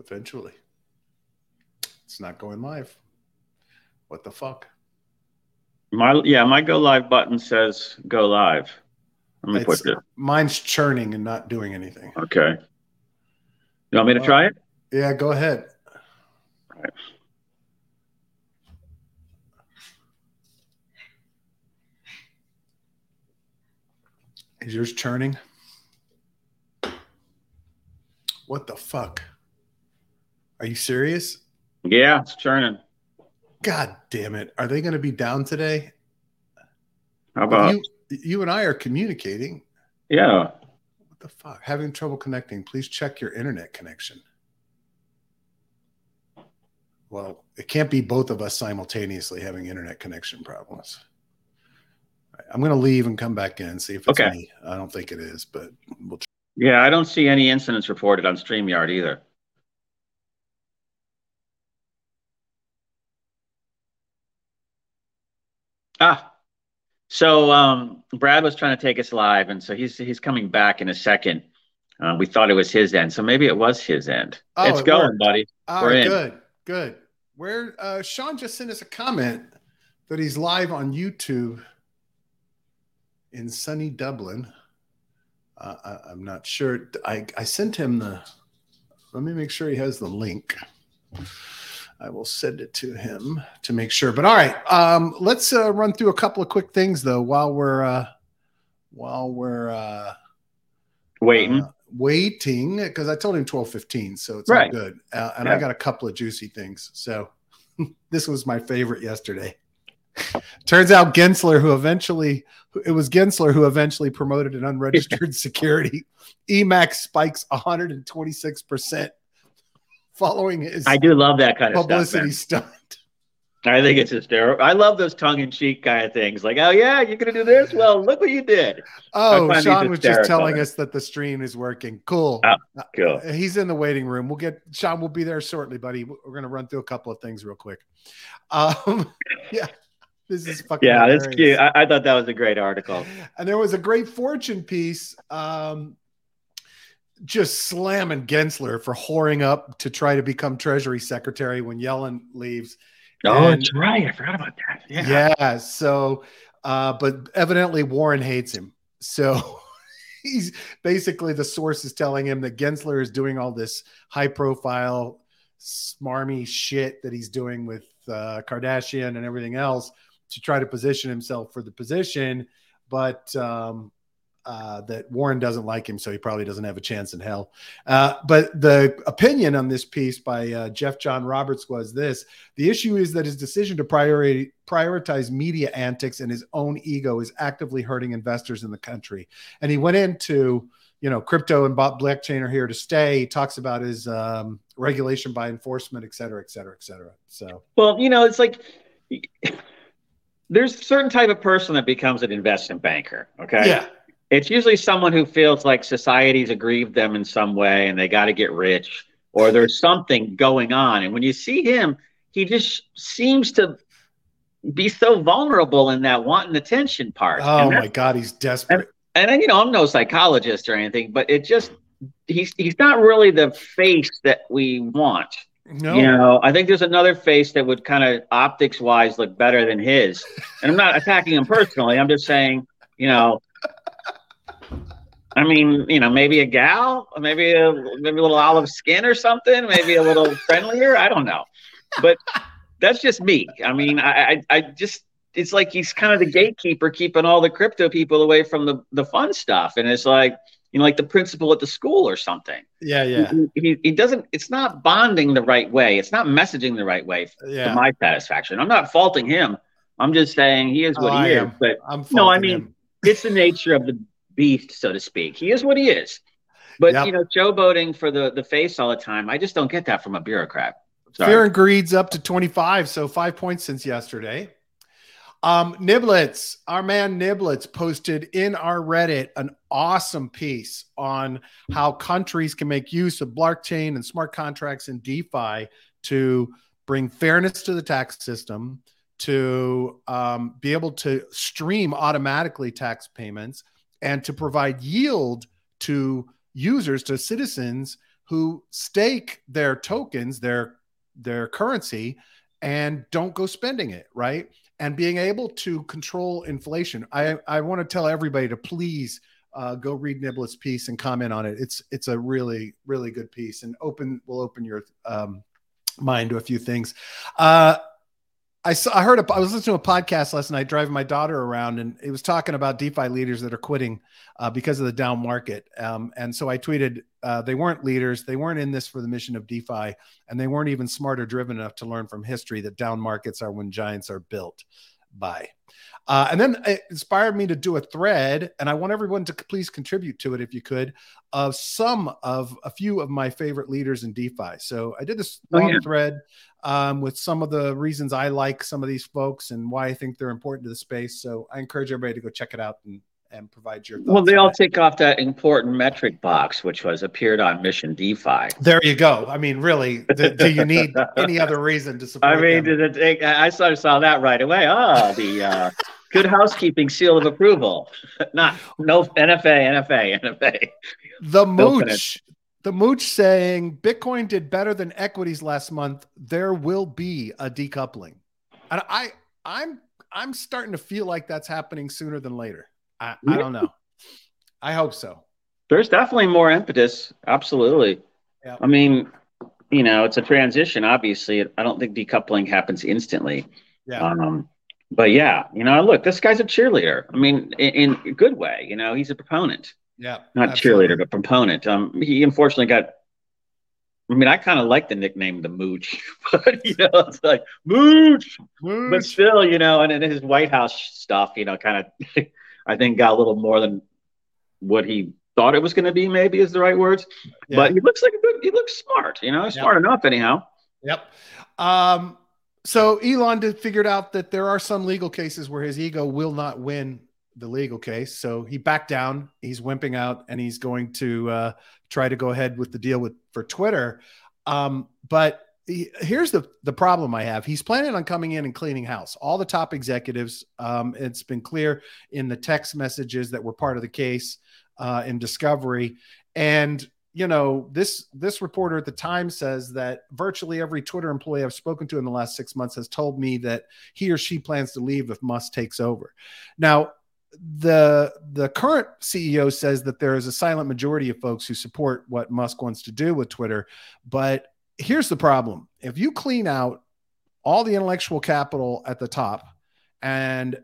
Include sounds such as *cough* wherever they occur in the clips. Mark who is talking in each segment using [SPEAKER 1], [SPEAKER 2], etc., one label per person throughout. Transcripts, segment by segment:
[SPEAKER 1] Eventually. It's not going live. What the fuck?
[SPEAKER 2] My yeah, my go live button says go live. Let me
[SPEAKER 1] It's-
[SPEAKER 2] put it.
[SPEAKER 1] Mine's churning and not doing anything.
[SPEAKER 2] Okay. You want me to
[SPEAKER 1] Oh.
[SPEAKER 2] try it?
[SPEAKER 1] Yeah, go ahead.
[SPEAKER 2] Right.
[SPEAKER 1] Is yours churning? What the fuck? Are you serious?
[SPEAKER 2] Yeah, it's churning.
[SPEAKER 1] God damn it. Are they going to be down today?
[SPEAKER 2] How about
[SPEAKER 1] you, you and I are communicating.
[SPEAKER 2] yeah?
[SPEAKER 1] What the fuck? Having trouble connecting. Please check your internet connection. Well, it can't be both of us simultaneously having internet connection problems. Right, I'm going to leave and come back in and see if it's
[SPEAKER 2] Okay.
[SPEAKER 1] me. I don't think it is, but we'll try.
[SPEAKER 2] Yeah, I don't see any incidents reported on StreamYard either. Ah, so um, Brad was trying to take us live, and so he's he's coming back in a second. Uh, we thought it was his end, so maybe it was his end.
[SPEAKER 1] Oh,
[SPEAKER 2] it's
[SPEAKER 1] it
[SPEAKER 2] going,
[SPEAKER 1] worked.
[SPEAKER 2] buddy.
[SPEAKER 1] All
[SPEAKER 2] We're in.
[SPEAKER 1] good, good. Where uh, Sean just sent us a comment that he's live on YouTube in sunny Dublin. Uh, I, I'm not sure. I, I sent him the. Let me make sure he has the link. I will send it to him to make sure. But all right, um, let's uh, run through a couple of quick things though while we're uh, while we're uh,
[SPEAKER 2] Waiting.
[SPEAKER 1] uh, waiting because I told him twelve fifteen, so it's all
[SPEAKER 2] Right.
[SPEAKER 1] good. Uh, and I got a couple of juicy things. So *laughs* this was my favorite yesterday. *laughs* Turns out Gensler, who eventually it was Gensler who eventually promoted an unregistered *laughs* security. Emax spikes 126 percent following his
[SPEAKER 2] I do love that kind of
[SPEAKER 1] publicity
[SPEAKER 2] stuff.
[SPEAKER 1] stunt.
[SPEAKER 2] I think it's hysterical. I love those tongue-in-cheek kind of things. Like, oh yeah, you're gonna do this? Well, look what you did.
[SPEAKER 1] Oh, Sean was just telling us that the stream is working. Cool.
[SPEAKER 2] Oh, cool.
[SPEAKER 1] Uh, He's in the waiting room. We'll get Sean. We'll be there shortly, buddy. We're to run through a couple of things real quick. Um, *laughs* yeah, this is fucking.
[SPEAKER 2] Yeah, that's cute. I, I thought that was a great article.
[SPEAKER 1] And there was a great fortune piece, um, just slamming Gensler for whoring up to try to become Treasury Secretary when Yellen leaves.
[SPEAKER 2] Oh,
[SPEAKER 1] And-
[SPEAKER 2] that's right. I forgot about that. Yeah.
[SPEAKER 1] Yeah. so, uh, but evidently Warren hates him. So *laughs* he's basically the source is telling him that Gensler is doing all this high profile, smarmy shit that he's doing with uh, Kardashian and everything else to try to position himself for the position. But, um, uh, that Warren doesn't like him, so he probably doesn't have a chance in hell. Uh, but the opinion on this piece by uh, Jeff John Roberts was this the issue is that his decision to priority, prioritize media antics and his own ego is actively hurting investors in the country. And he went into, you know, crypto and blockchain are here to stay. He talks about his um, regulation by enforcement, et cetera, et cetera, et cetera. So,
[SPEAKER 2] Well, you know, it's like there's a certain type of person that becomes an investment banker. Okay.
[SPEAKER 1] yeah,
[SPEAKER 2] It's usually someone who feels like society's aggrieved them in some way and they got to get rich or there's something going on. And when you see him, he just seems to be so vulnerable in that wanting attention part.
[SPEAKER 1] oh my God, he's desperate.
[SPEAKER 2] and you know, I'm no psychologist or anything, but it just he's he's not really the face that we want.
[SPEAKER 1] No,
[SPEAKER 2] You know, I think there's another face that would kind of optics wise look better than his. And I'm not attacking him personally. I'm just saying, you know, I mean, you know, maybe a gal, maybe a maybe a little olive skin or something, maybe a little *laughs* friendlier. I don't know, but that's just me. I mean, I I, I just it's like he's kind of the gatekeeper, keeping all the crypto people away from the the fun stuff, and it's like you know, like the principal at the school or something.
[SPEAKER 1] yeah, yeah,
[SPEAKER 2] He, he, he doesn't. It's not bonding the right way. It's not messaging the right way
[SPEAKER 1] Yeah.
[SPEAKER 2] to my satisfaction. I'm not faulting him. I'm just saying he is oh, what
[SPEAKER 1] Oh, I
[SPEAKER 2] he is.
[SPEAKER 1] am.
[SPEAKER 2] But
[SPEAKER 1] I'm
[SPEAKER 2] No, I mean,
[SPEAKER 1] him.
[SPEAKER 2] it's the nature of the beast, so to speak. He is what he is. But
[SPEAKER 1] Yep.
[SPEAKER 2] you know, showboating for the the face all the time. I just don't get that from a bureaucrat. Sorry.
[SPEAKER 1] Fear and greed's up to 25, so five points since yesterday. Um, Niblets, our man Niblets posted in our Reddit an awesome piece on how countries can make use of blockchain and smart contracts and DeFi to bring fairness to the tax system, to um, be able to stream automatically tax payments, and to provide yield to users, to citizens who stake their tokens, their their currency, and don't go spending it, right? And being able to control inflation. I, I want to tell everybody to please uh, go read Niblet's piece and comment on it. It's it's a really really good piece and open will open your um, mind to a few things. Uh, I saw, I heard, a, I was listening to a podcast last night driving my daughter around, and it was talking about DeFi leaders that are quitting uh, because of the down market. Um, and so I tweeted, uh, they weren't leaders, they weren't in this for the mission of DeFi, and they weren't even smart or driven enough to learn from history that down markets are when giants are built by. Uh, and then it inspired me to do a thread, and I want everyone to please contribute to it if you could, of some of a few of my favorite leaders in DeFi. So I did this long oh, yeah. thread um, with some of the reasons I like some of these folks and why I think they're important to the space. So I encourage everybody to go check it out and and provide your
[SPEAKER 2] well they all take off that important metric box which was appeared on mission defi.
[SPEAKER 1] There you go. I mean really do, do you need *laughs* any other reason to support
[SPEAKER 2] i mean
[SPEAKER 1] did
[SPEAKER 2] it take, i sort of saw that right away. Oh the uh, good housekeeping seal of approval. *laughs* Not no nfa nfa nfa
[SPEAKER 1] the mooch the mooch saying bitcoin did better than equities last month. There will be a decoupling. And i i'm i'm starting to feel like that's happening sooner than later I, I don't know. I hope so.
[SPEAKER 2] There's definitely more impetus. Absolutely. Yeah. I mean, you know, it's a transition. Obviously, I don't think decoupling happens instantly. Yeah. Um, but yeah, you know, look, this guy's a cheerleader. I mean, in, in a good way. You know, he's a proponent.
[SPEAKER 1] Yeah.
[SPEAKER 2] Not absolutely. cheerleader, but proponent. Um, he unfortunately got. I mean, I kind of like the nickname the Mooch, *laughs* but you know, it's like Mooch. Mooch. But still, you know, and, and his White House stuff, you know, kind of *laughs* I think got a little more than what he thought it was going to be. Maybe is the right words. Yeah. But he looks like a good. He looks smart. You know, yep. smart enough anyhow.
[SPEAKER 1] Yep. Um, so Elon did figured out that there are some legal cases where his ego will not win the legal case. So he backed down. He's wimping out, and he's going to uh, try to go ahead with the deal with for Twitter. Um, but here's the the problem I have. He's planning on coming in and cleaning house. All the top executives. Um, it's been clear in the text messages that were part of the case uh, in discovery, and you know this this reporter at the time says that virtually every Twitter employee I've spoken to in the last six months has told me that he or she plans to leave if Musk takes over. Now. The the current CEO says that there is a silent majority of folks who support what Musk wants to do with Twitter, but here's the problem. If you clean out all the intellectual capital at the top and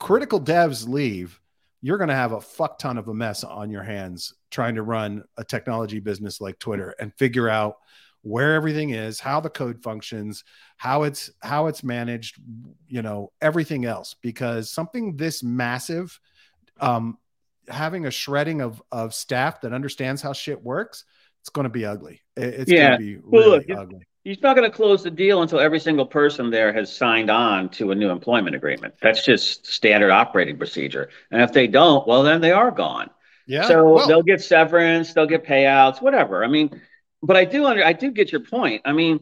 [SPEAKER 1] critical devs leave, you're going to have a fuck ton of a mess on your hands trying to run a technology business like Twitter and figure out where everything is, how the code functions, how it's how it's managed, you know, everything else. Because something this massive um having a shredding of of staff that understands how shit works it's going to be ugly. It's yeah. going to be really well, look, ugly.
[SPEAKER 2] He's not going to close the deal until every single person there has signed on to a new employment agreement. That's just standard operating procedure. And if they don't, well, then they are gone. Yeah. So well, they'll get severance, they'll get payouts, whatever. I mean, but I do under, I do get your point. I mean,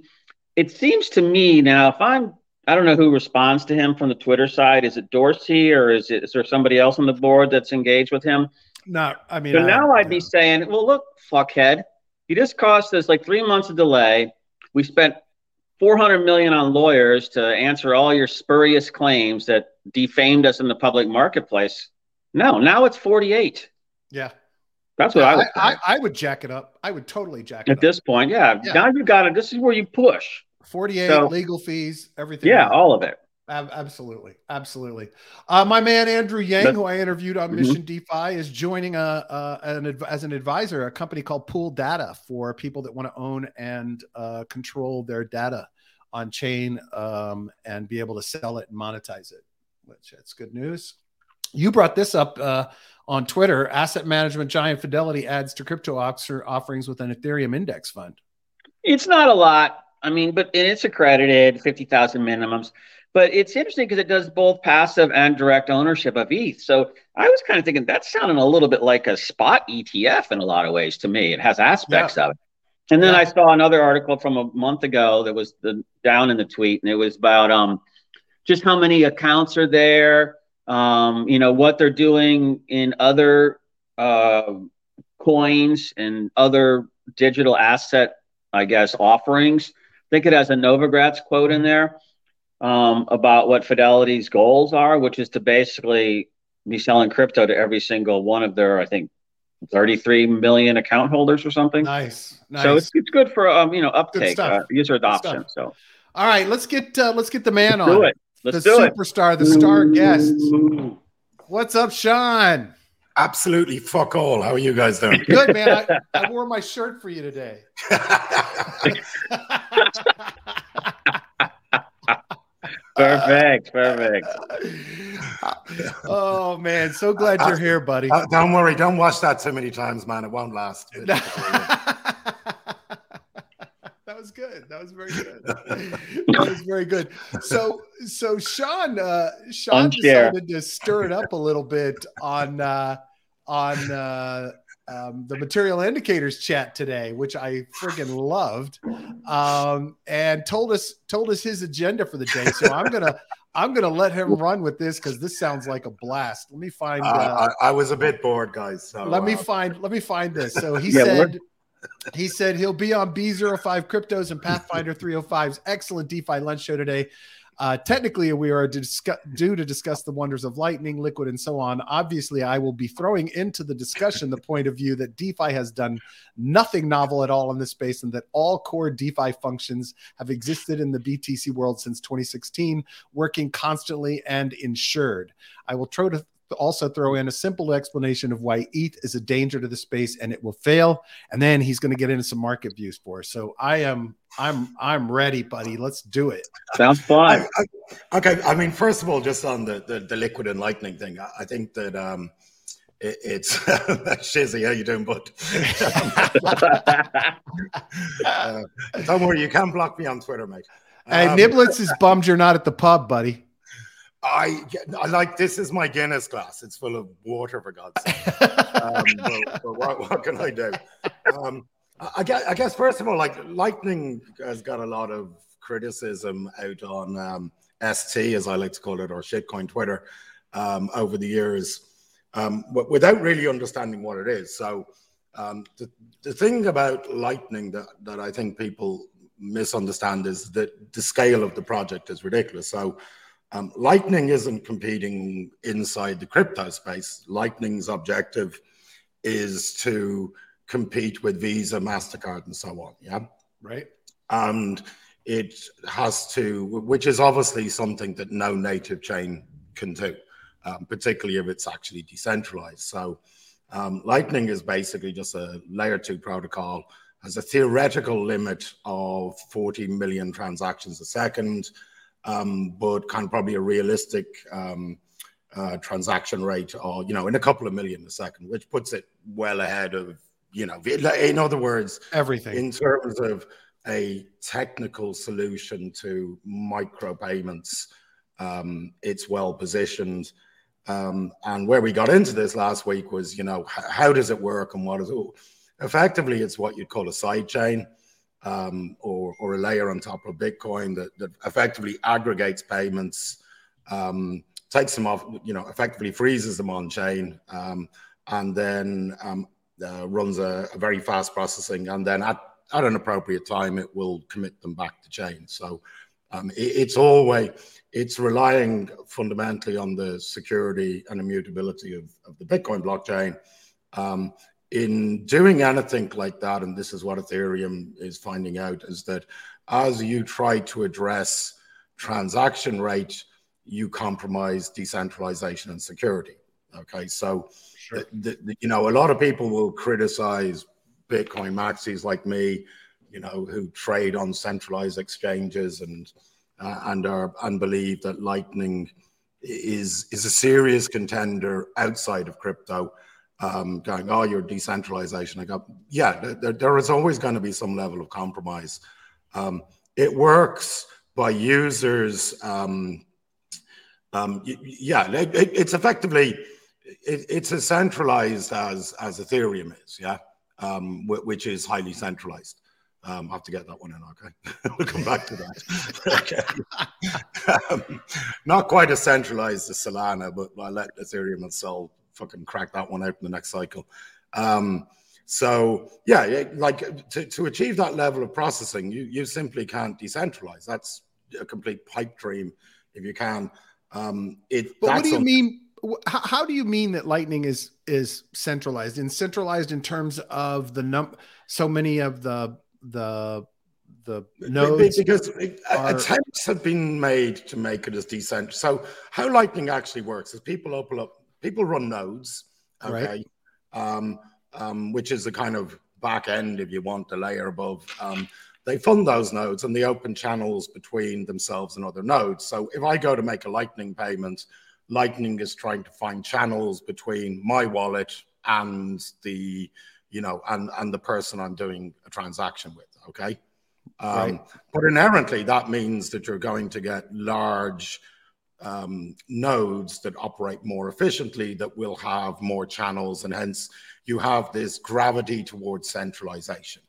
[SPEAKER 2] it seems to me now, if I'm, I don't know who responds to him from the Twitter side. Is it Dorsey or is it is there somebody else on the board that's engaged with him?
[SPEAKER 1] No, I mean,
[SPEAKER 2] so I, now I'd be saying, well, look, fuckhead, he just cost us like three months of delay. We spent 400 million on lawyers to answer all your spurious claims that defamed us in the public marketplace. No, now it's 48.
[SPEAKER 1] Yeah.
[SPEAKER 2] That's what yeah, I would.
[SPEAKER 1] I, I, would jack it up. I would totally jack
[SPEAKER 2] it up
[SPEAKER 1] At
[SPEAKER 2] up. this point, yeah. yeah. Now you've got it. This is where you push.
[SPEAKER 1] 48 so, legal fees, everything.
[SPEAKER 2] Yeah, all of it.
[SPEAKER 1] Absolutely, absolutely. Uh, my man Andrew Yang, who I interviewed on mm-hmm. Mission DeFi, is joining a, a an, as an advisor a company called Pool Data for people that want to own and uh, control their data on chain um, and be able to sell it and monetize it. Which that's good news. You brought this up uh, on Twitter. Asset management giant Fidelity adds to crypto offerings with an Ethereum index fund.
[SPEAKER 2] It's not a lot. I mean, but it's accredited, fifty thousand minimums. But it's interesting because it does both passive and direct ownership of ETH. So I was kind of thinking that sounded a little bit like a spot ETF in a lot of ways to me. It has aspects yeah. of it. And then yeah. I saw another article from a month ago that was the, down in the tweet, and it was about um, just how many accounts are there, um, you know, what they're doing in other uh, coins and other digital asset, I guess, offerings. I think it has a Novogratz quote in there um, about what Fidelity's goals are, which is to basically be selling crypto to every single one of their, I think, 33 million account holders or something.
[SPEAKER 1] Nice. nice.
[SPEAKER 2] So it's, it's good for um, you know uptake, uh, user adoption. So
[SPEAKER 1] all right, let's get uh, let's get the man
[SPEAKER 2] let's
[SPEAKER 1] on.
[SPEAKER 2] Do it. Let's
[SPEAKER 1] the
[SPEAKER 2] do
[SPEAKER 1] superstar,
[SPEAKER 2] it.
[SPEAKER 1] the star guest. What's up, Sean?
[SPEAKER 3] Absolutely fuck all. How are you guys doing? *laughs*
[SPEAKER 1] Good, man. I, I wore my shirt for you today. *laughs* *laughs*
[SPEAKER 2] perfect, perfect. *laughs*
[SPEAKER 1] oh man, so glad you're here, buddy.
[SPEAKER 3] Uh, don't worry, don't watch that too many times, man. It won't last. *laughs*
[SPEAKER 1] that was good. That was very good. That was very good. So, so Sean, uh, Sean decided to stir it up a little bit on uh, on uh, um, the material indicators chat today, which I friggin' loved, um, and told us told us his agenda for the day. So I'm gonna I'm gonna let him run with this because this sounds like a blast. Let me find. Uh,
[SPEAKER 3] uh, I, I, was a bit bored, guys. So,
[SPEAKER 1] let me
[SPEAKER 3] uh,
[SPEAKER 1] find. Let me find this. So he *laughs* yeah, said. He said he'll be on B05 Cryptos and Pathfinder 305's excellent DeFi lunch show today. Uh, technically, we are discuss- due to discuss the wonders of Lightning, Liquid, and so on. Obviously, I will be throwing into the discussion the point of view that DeFi has done nothing novel at all in this space and that all core DeFi functions have existed in the BTC world since 2016, working constantly and insured. I will try to also throw in a simple explanation of why ETH is a danger to the space and it will fail. And then he's going to get into some market views for us. So I am, I'm, I'm ready, buddy. Let's do it.
[SPEAKER 2] Sounds fun.
[SPEAKER 3] I, I, okay. I mean, first of all, just on the, the, the liquid and lightning thing, I, I think that, um, it, it's *laughs* Shizzy, how you doing, bud? *laughs* uh, don't worry, you can block me on Twitter, mate.
[SPEAKER 1] Hey, um, Niblets is bummed you're not at the pub, buddy.
[SPEAKER 3] I, I like this is my Guinness glass. It's full of water for God's sake. um, *laughs* but, but what, what, can I do? Um, I, guess, I guess first of all, like Lightning has got a lot of criticism out on um, ST, as I like to call it, or shitcoin Twitter um, over the years, um, without really understanding what it is. So um, the, the thing about Lightning that, that I think people misunderstand is that the scale of the project is ridiculous. So um, Lightning isn't competing inside the crypto space. Lightning's objective is to compete with Visa, MasterCard, and so on. Yeah.
[SPEAKER 1] Right.
[SPEAKER 3] And it has to, which is obviously something that no native chain can do, um, particularly if it's actually decentralized. So um, Lightning is basically just a layer two protocol, has a theoretical limit of 40 million transactions a second um, but kind of probably a realistic um, uh, transaction rate, or you know, in a couple of million a second, which puts it well ahead of you know, in other words,
[SPEAKER 1] everything
[SPEAKER 3] in terms of a technical solution to micropayments. Um, it's well positioned. Um, and where we got into this last week was, you know, how does it work and what is it? Effectively, it's what you'd call a side chain um, or, or a layer on top of Bitcoin that, that effectively aggregates payments, um, takes them off, you know, effectively freezes them on chain, um, and then um, uh, runs a, a, very fast processing. And then at, at an appropriate time, it will commit them back to chain. So um, it, it's always, it's relying fundamentally on the security and immutability of, of the Bitcoin blockchain. Um, in doing anything like that, and this is what Ethereum is finding out, is that as you try to address transaction rate, you compromise decentralization and security. Okay, so sure. the, the, you know a lot of people will criticize Bitcoin maxis like me, you know, who trade on centralized exchanges and uh, and are and believe that Lightning is is a serious contender outside of crypto um, going, oh, your decentralization. I go, yeah, there, there is always going to be some level of compromise. Um, it works by users. Um, um, yeah, it, it, it's effectively it, it's as centralized as as Ethereum is. Yeah, um, which is highly centralized. Um, I have to get that one in. Okay, *laughs* we'll come back to that. *laughs* okay, *laughs* um, not quite as centralized as Solana, but I let Ethereum and Sol fucking crack that one out in the next cycle. Um, so yeah, like to, to achieve that level of processing, you you simply can't decentralize. That's a complete pipe dream if you can. Um, it.
[SPEAKER 1] But what do you mean? How, how, do you mean that Lightning is is centralized? And centralized in terms of the num so many of the the the nodes
[SPEAKER 3] because are... attempts have been made to make it as decentralized. So how Lightning actually works is people open up, people run nodes, okay, right. um, um, which is the kind of back end, if you want, the layer above. Um, they fund those nodes and they open channels between themselves and other nodes. So if I go to make a Lightning payment, Lightning is trying to find channels between my wallet and the, you know, and and the person I'm doing a transaction with. Okay. Um, right. But inherently, that means that you're going to get large um, nodes that operate more efficiently, that will have more channels, and hence you have this gravity towards centralization.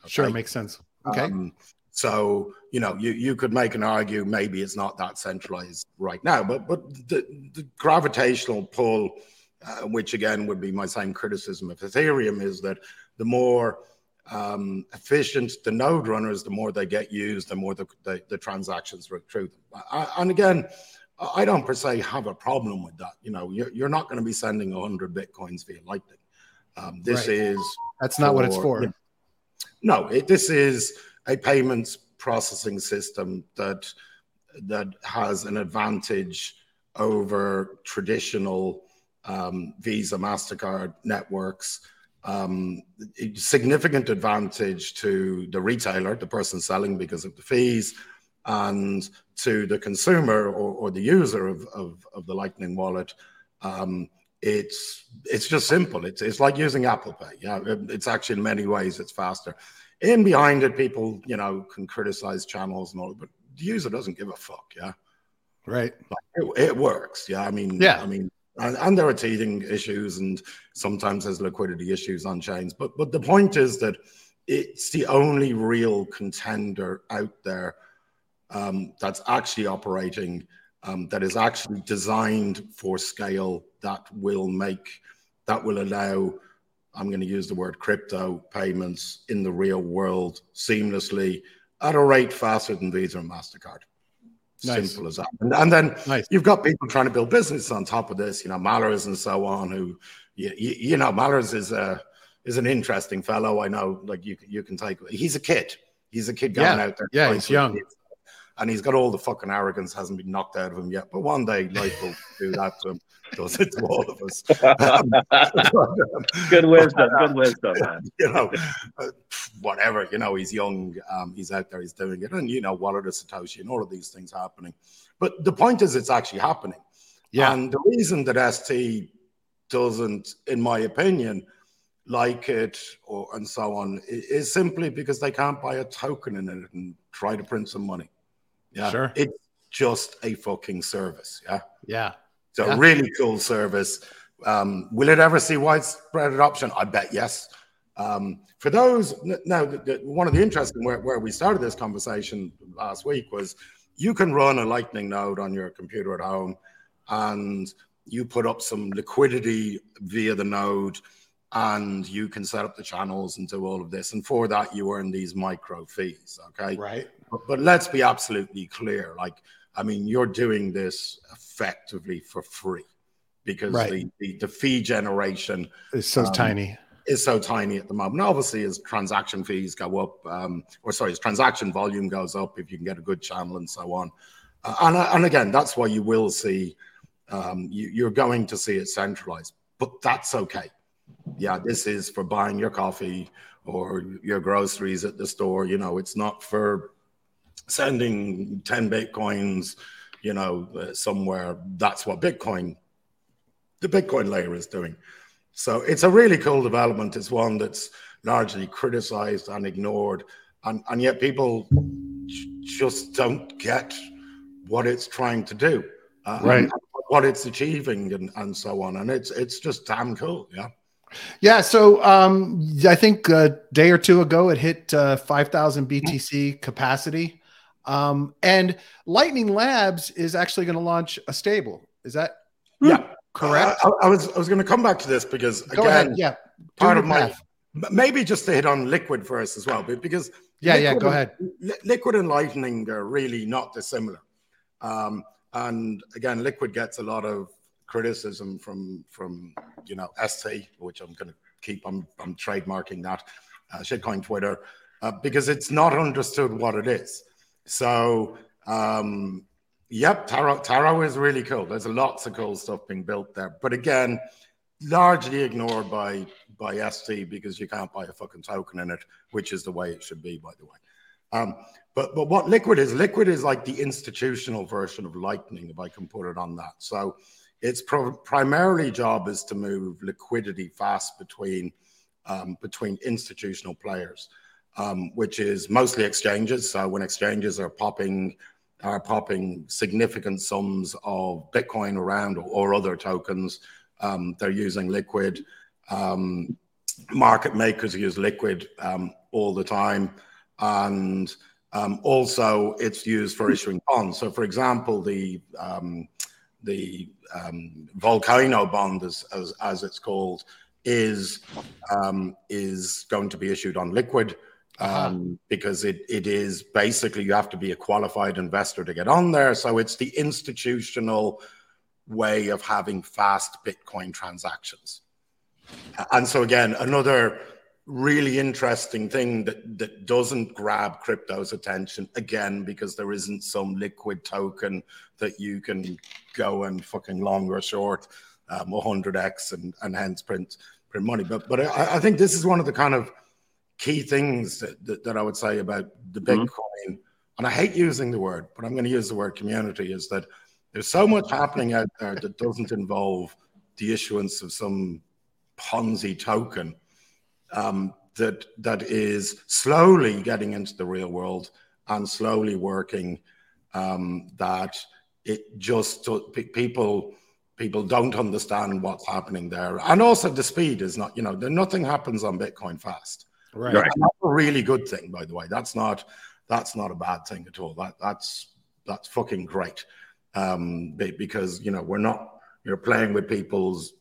[SPEAKER 1] Okay? Sure, makes sense. Okay. Um,
[SPEAKER 3] so you know, you, you could make an argue maybe it's not that centralized right now, but but the, the gravitational pull, uh, which again would be my same criticism of Ethereum, is that the more um, efficient the node runners, the more they get used, the more the, the, the transactions run through them. I, and again, I don't per se have a problem with that. You know, you're, you're not going to be sending 100 bitcoins via Lightning. Um, this right. is
[SPEAKER 1] that's not for, what it's for.
[SPEAKER 3] No, it, this is a payments processing system that that has an advantage over traditional um, Visa, Mastercard networks um, significant advantage to the retailer, the person selling because of the fees, and to the consumer or, or the user of, of, of, the Lightning wallet. Um, it's it's just simple. It's it's like using Apple Pay. Yeah, it's actually in many ways it's faster. In behind it, people you know can criticize channels and all, but the user doesn't give a fuck. Yeah,
[SPEAKER 1] right.
[SPEAKER 3] Like it, it works. Yeah, I mean, yeah, I mean and, and, there are teething issues and sometimes there's liquidity issues on chains. But but the point is that it's the only real contender out there um, that's actually operating um, that is actually designed for scale that will make that will allow I'm going to use the word crypto payments in the real world seamlessly at a rate faster than Visa and Mastercard. Nice. Simple as that. And, and then nice. you've got people trying to build business on top of this, you know, Mallers and so on, who, you, you, know, Mallers is a, is an interesting fellow. I know, like you, you can take, he's a kid. He's a kid going
[SPEAKER 1] yeah.
[SPEAKER 3] out there.
[SPEAKER 1] Yeah, he's young. Kids
[SPEAKER 3] and he's got all the fucking arrogance hasn't been knocked out of him yet. But one day life will do that to him, does it to all of us. *laughs*
[SPEAKER 2] good wisdom, good wisdom. Man. *laughs*
[SPEAKER 3] You know, uh, whatever. You know, he's young. Um, he's out there. He's doing it, and you know, Wallet of Satoshi, and all of these things happening. But the point is, it's actually happening. Yeah. And the reason that ST doesn't, in my opinion, like it or and so on is simply because they can't buy a token in it and try to print some money. Yeah. Sure. It's just a fucking service. Yeah.
[SPEAKER 1] Yeah.
[SPEAKER 3] It's a
[SPEAKER 1] yeah.
[SPEAKER 3] really cool service. Um, will it ever see widespread adoption? I bet yes. Um, for those now, the, the, one of the interesting where, where we started this conversation last week was you can run a Lightning node on your computer at home, and you put up some liquidity via the node, and you can set up the channels and do all of this. And for that, you earn these micro fees. Okay,
[SPEAKER 1] right.
[SPEAKER 3] But, but let's be absolutely clear. Like, I mean, you're doing this effectively for free because right. the, the, the fee generation
[SPEAKER 1] is so um, tiny.
[SPEAKER 3] Is so tiny at the moment. Obviously, as transaction fees go up, um, or sorry, as transaction volume goes up, if you can get a good channel and so on. Uh, and, and again, that's why you will see, um, you, you're going to see it centralized, but that's okay. Yeah, this is for buying your coffee or your groceries at the store. You know, it's not for sending 10 bitcoins you know uh, somewhere that's what bitcoin the bitcoin layer is doing. So it's a really cool development. It's one that's largely criticized and ignored. And, and yet people just don't get what it's trying to do
[SPEAKER 1] uh, right.
[SPEAKER 3] what it's achieving and, and so on. And it's it's just damn cool yeah.
[SPEAKER 1] Yeah, so um, I think a day or two ago it hit uh, 5,000 BTC capacity. Um, and Lightning Labs is actually going to launch a stable. Is that
[SPEAKER 3] yeah
[SPEAKER 1] correct?
[SPEAKER 3] I, I was I was going to come back to this because
[SPEAKER 1] Go
[SPEAKER 3] again,
[SPEAKER 1] ahead. yeah,
[SPEAKER 3] part of my maybe just to hit on liquid first as well, because
[SPEAKER 1] yeah, yeah, go ahead.
[SPEAKER 3] Li- liquid and lightning are really not dissimilar. Um, and again, liquid gets a lot of criticism from from you know ST, which I'm going to keep. I'm I'm trademarking that uh, shitcoin Twitter uh, because it's not understood what it is. So um, yep, Taro Taro is really cool. There's lots of cool stuff being built there, but again, largely ignored by by ST because you can't buy a fucking token in it, which is the way it should be, by the way. Um, but but what Liquid is, Liquid is like the institutional version of Lightning, if I can put it on that. So its pro- primarily job is to move liquidity fast between um, between institutional players, um, which is mostly exchanges. So when exchanges are popping are popping significant sums of Bitcoin around or, or other tokens, um, they're using Liquid. Um, market makers use Liquid um, all the time, and um, also it's used for issuing bonds. So, for example, the um, the Volcano bond, as, as, as it's called, is um, is going to be issued on Liquid. Uh-huh. Um, because it, it is basically you have to be a qualified investor to get on there. So it's the institutional way of having fast Bitcoin transactions. And so again, another really interesting thing that, that doesn't grab crypto's attention again because there isn't some liquid token that you can go and fucking long or short um, 100x and, and hence print print money. But but I, I think this is one of the kind of key things that, that, that I would say about the mm-hmm. Bitcoin. Mm-hmm. And I hate using the word, but I'm going to use the word community. Is that there's so much happening out there that doesn't involve the issuance of some Ponzi token um, that that is slowly getting into the real world and slowly working. Um, that it just people people don't understand what's happening there, and also the speed is not. You know, nothing happens on Bitcoin fast.
[SPEAKER 1] Right. right.
[SPEAKER 3] That's a really good thing, by the way. That's not that's not a bad thing at all. That that's that's fucking great um, because you know we're not you're playing with people's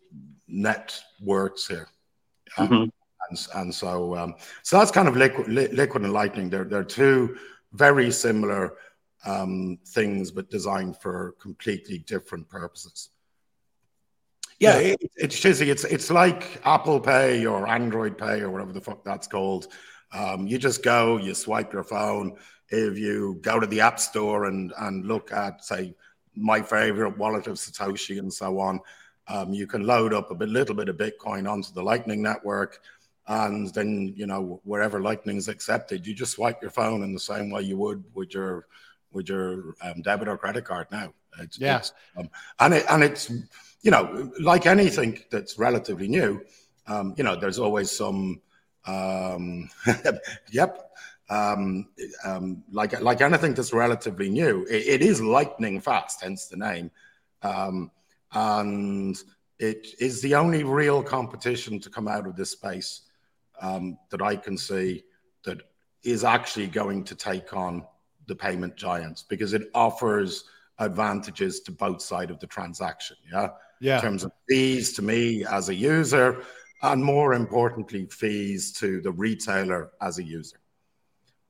[SPEAKER 3] net worths here, um, mm-hmm. and, and so um, so that's kind of liquid, liquid and lightning. They're they're two very similar um, things, but designed for completely different purposes. Yeah, yeah. It, it's Shizzy. It's it's like Apple Pay or Android Pay or whatever the fuck that's called. Um, you just go, you swipe your phone. If you go to the App Store and and look at say my favorite wallet of Satoshi and so on. Um, you can load up a bit, little bit of Bitcoin onto the Lightning Network, and then you know wherever Lightning is accepted, you just swipe your phone in the same way you would with your with your um, debit or credit card now.
[SPEAKER 1] It's, yeah, it's,
[SPEAKER 3] um, and it and it's you know like anything that's relatively new, um, you know there's always some um, *laughs* yep um, um, like like anything that's relatively new, it, it is lightning fast, hence the name, um, and it is the only real competition to come out of this space um, that I can see that is actually going to take on the payment giants because it offers advantages to both sides of the transaction. Yeah,
[SPEAKER 1] yeah.
[SPEAKER 3] In terms of fees to me as a user, and more importantly, fees to the retailer as a user.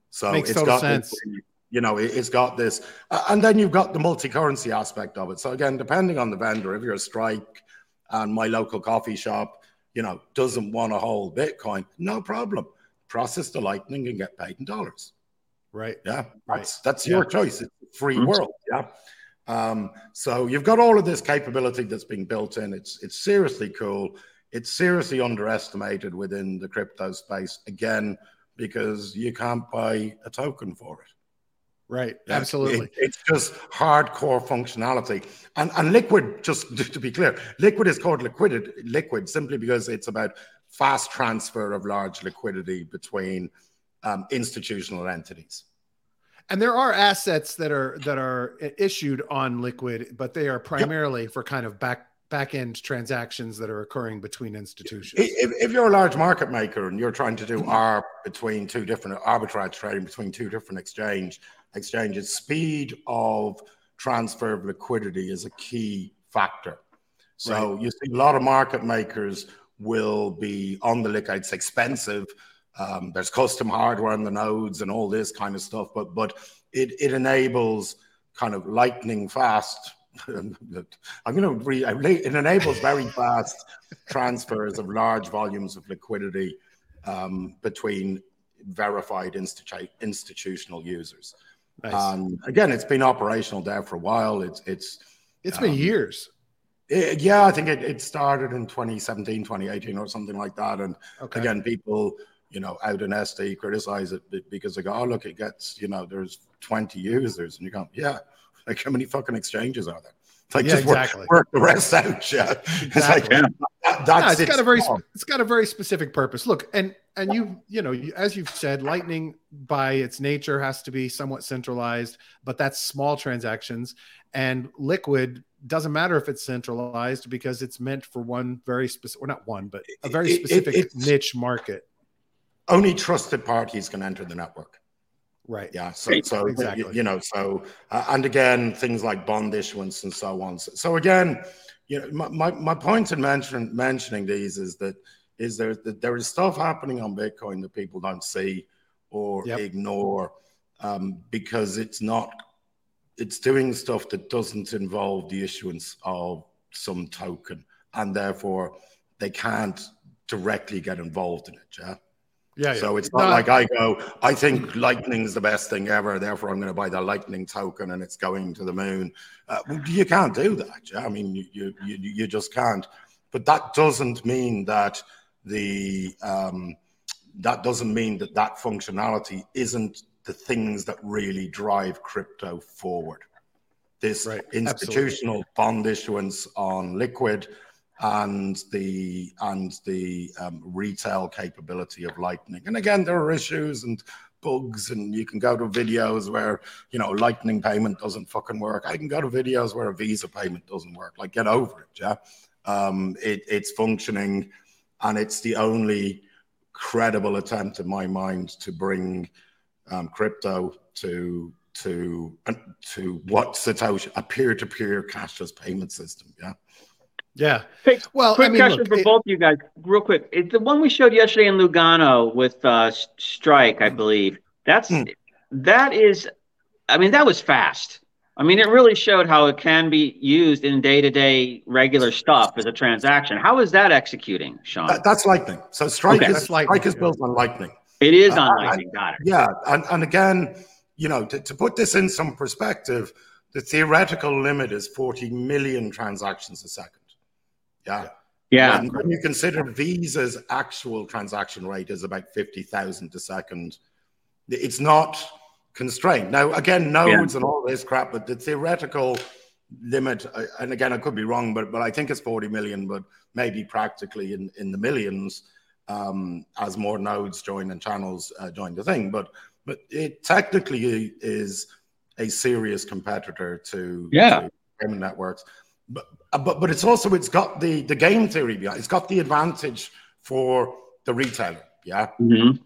[SPEAKER 3] So
[SPEAKER 1] Makes
[SPEAKER 3] it's got
[SPEAKER 1] sense.
[SPEAKER 3] This, you know, it, has got this, and then you've got the multi-currency aspect of it. So again, depending on the vendor, if you're a Strike and my local coffee shop, you know, doesn't want to hold Bitcoin, no problem. Process the Lightning and get paid in dollars.
[SPEAKER 1] Right.
[SPEAKER 3] Yeah. Right. That's that's yeah. your choice. It's a free mm-hmm. world. Yeah. Um, so you've got all of this capability that's being built in. It's it's seriously cool. It's seriously underestimated within the crypto space. Again, because you can't buy a token for it.
[SPEAKER 1] Right. Absolutely. It,
[SPEAKER 3] it's just hardcore functionality. And and liquid, just to be clear, liquid is called liquid liquid simply because it's about fast transfer of large liquidity between um, institutional entities.
[SPEAKER 1] And there are assets that are that are issued on liquid, but they are primarily yep. for kind of back back end transactions that are occurring between institutions.
[SPEAKER 3] If, if, you're a large market maker and you're trying to do mm-hmm. arb between two different arbitrage trading between two different exchange exchanges, speed of transfer of liquidity is a key factor. So right. you see a lot of market makers will be on the liquid. It's expensive. Um, there's custom hardware on the nodes and all this kind of stuff, but but it, it enables kind of lightning fast. *laughs* I'm going to read. It enables very *laughs* fast transfers of large volumes of liquidity um, between verified institu- institutional users. Nice. Um, again, it's been operational there for a while. It's it's
[SPEAKER 1] it's been um, years.
[SPEAKER 3] It, yeah, I think it, it started in 2017, 2018 or something like that. And okay. again, people, you know, out in ST criticize it because they go, oh, look, it gets, you know, there's 20 users. And you go, yeah, like how many fucking exchanges are there? Like yeah, just exactly. work, work, the rest out. Yeah. Exactly. It's like, yeah.
[SPEAKER 1] that, that's no, it's got a very, it's got a very specific purpose. Look, and, and you, you know, as you've said, Lightning by its nature has to be somewhat centralized, but that's small transactions and liquid doesn't matter if it's centralized because it's meant for one very specific, or not one, but a very specific it, it, niche market.
[SPEAKER 3] Only trusted parties can enter the network.
[SPEAKER 1] Right.
[SPEAKER 3] Yeah. So, so exactly. you, you know, so, uh, and again, things like bond issuance and so on. So, so again, you know, my, my, my point in mention, mentioning these is that is there that there is stuff happening on Bitcoin that people don't see or yep. ignore um, because it's not it's doing stuff that doesn't involve the issuance of some token, and therefore they can't directly get involved in it. Yeah. Yeah, so yeah. it's not no. like I go, I think lightning's the best thing ever, therefore I'm going to buy the Lightning token and it's going to the moon. Uh, you can't do that. Yeah? I mean, you, you, you, you just can't. But that doesn't mean that the um, that doesn't mean that that functionality isn't the things that really drive crypto forward. This right. institutional Absolutely. bond issuance on liquid and the and the um, retail capability of Lightning. And again, there are issues and bugs, and you can go to videos where you know Lightning payment doesn't fucking work. I can go to videos where a Visa payment doesn't work. Like, get over it, yeah. Um, it, it's functioning, and it's the only credible attempt in my mind to bring um, crypto to to to what Satoshi a peer-to-peer cashless payment system. Yeah.
[SPEAKER 1] Yeah.
[SPEAKER 2] Hey, well, quick I mean, question look, for it, both of you guys, real quick. It's the one we showed yesterday in Lugano with uh, Strike, I believe. That's hmm. that is. I mean, that was fast. I mean, it really showed how it can be used in day-to-day regular stuff as a transaction. How is that executing, Sean? That,
[SPEAKER 3] that's Lightning. So Strike okay. is Strike is built on Lightning.
[SPEAKER 2] It is on uh, Lightning. Got it.
[SPEAKER 3] Yeah, and, and again, you know, to, to put this in some perspective, the theoretical limit is 40 million transactions a second. Yeah.
[SPEAKER 2] Yeah.
[SPEAKER 3] And when you consider Visa's actual transaction rate is about 50,000 a second, it's not constrained. Now, again, nodes yeah. and all this crap, but the theoretical limit, uh, and again, I could be wrong, but but I think it's 40 million, but maybe practically in, in the millions um, as more nodes join and channels uh, join the thing. But but it technically is a serious competitor to,
[SPEAKER 2] yeah. to
[SPEAKER 3] payment networks. But, but but it's also it's got the the game theory behind. It's got the advantage for the retailer. Yeah.
[SPEAKER 2] Mm-hmm.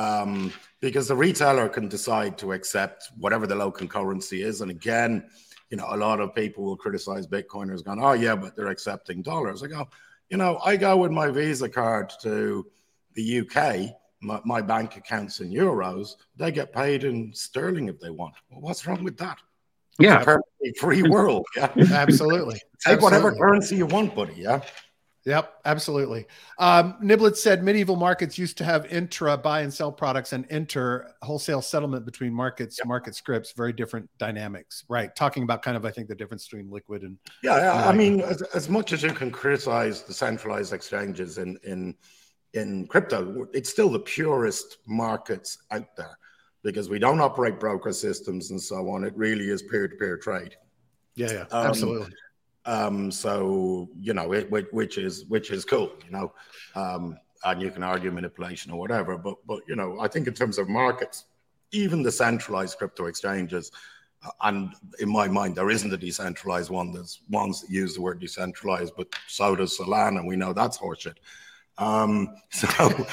[SPEAKER 3] Um, because the retailer can decide to accept whatever the local currency is. And again, you know, a lot of people will criticize Bitcoiners going, oh, yeah, but they're accepting dollars. I go, you know, I go with my Visa card to the UK, my, my bank accounts in euros, they get paid in sterling if they want. Well, what's wrong with that?
[SPEAKER 2] Yeah.
[SPEAKER 3] free world. Yeah.
[SPEAKER 1] Absolutely. *laughs*
[SPEAKER 3] Take whatever currency you want, buddy. Yeah.
[SPEAKER 1] Yep, absolutely. Um, Niblet said medieval markets used to have intra buy and sell products and inter wholesale settlement between markets, yep. market scripts, very different dynamics. Right. Talking about kind of, I think, the difference between liquid and.
[SPEAKER 3] Yeah. yeah. I mean, as, as much as you can criticize the centralized exchanges in, in, in crypto, it's still the purest markets out there because we don't operate broker systems and so on. It really is peer to peer trade.
[SPEAKER 1] Yeah. Yeah. Um, absolutely
[SPEAKER 3] um, so you know, it, which is which is cool, you know, um, and you can argue manipulation or whatever. But but you know, I think in terms of markets, even the centralized crypto exchanges, uh, and in my mind, there isn't a decentralized one. There's ones that use the word decentralized, but so does Solana. And we know that's horseshit. Um, *laughs* so *laughs*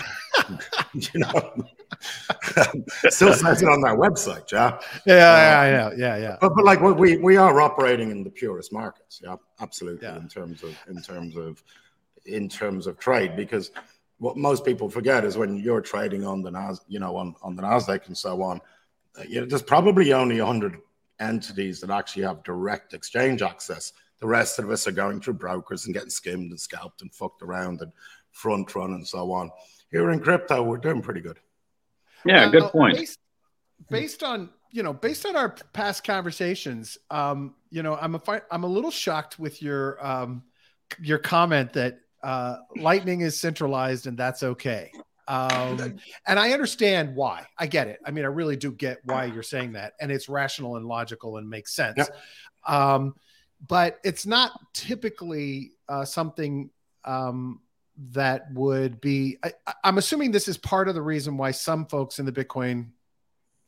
[SPEAKER 3] you know, *laughs* Still says it on their website, yeah.
[SPEAKER 1] Yeah, yeah, um, yeah, yeah.
[SPEAKER 3] But, but like we we are operating in the purest markets, yeah, absolutely. Yeah. In terms of in terms of in terms of trade because what most people forget is when you're trading on the Nas, you know, on, on the Nasdaq and so on, uh, you know, there's probably only 100 entities that actually have direct exchange access. The rest of us are going through brokers and getting skimmed and scalped and fucked around and front run and so on. Here in crypto, we're doing pretty good.
[SPEAKER 2] Yeah, good point.
[SPEAKER 1] Based, based, on you know, based on our past conversations, um, you know, I'm a I'm a little shocked with your um, your comment that uh, Lightning is centralized and that's okay. Um, and I understand why. I get it. I mean, I really do get why you're saying that, and it's rational and logical and makes sense. Yep. Um, but it's not typically uh, something um, that would be. I, I'm assuming this is part of the reason why some folks in the Bitcoin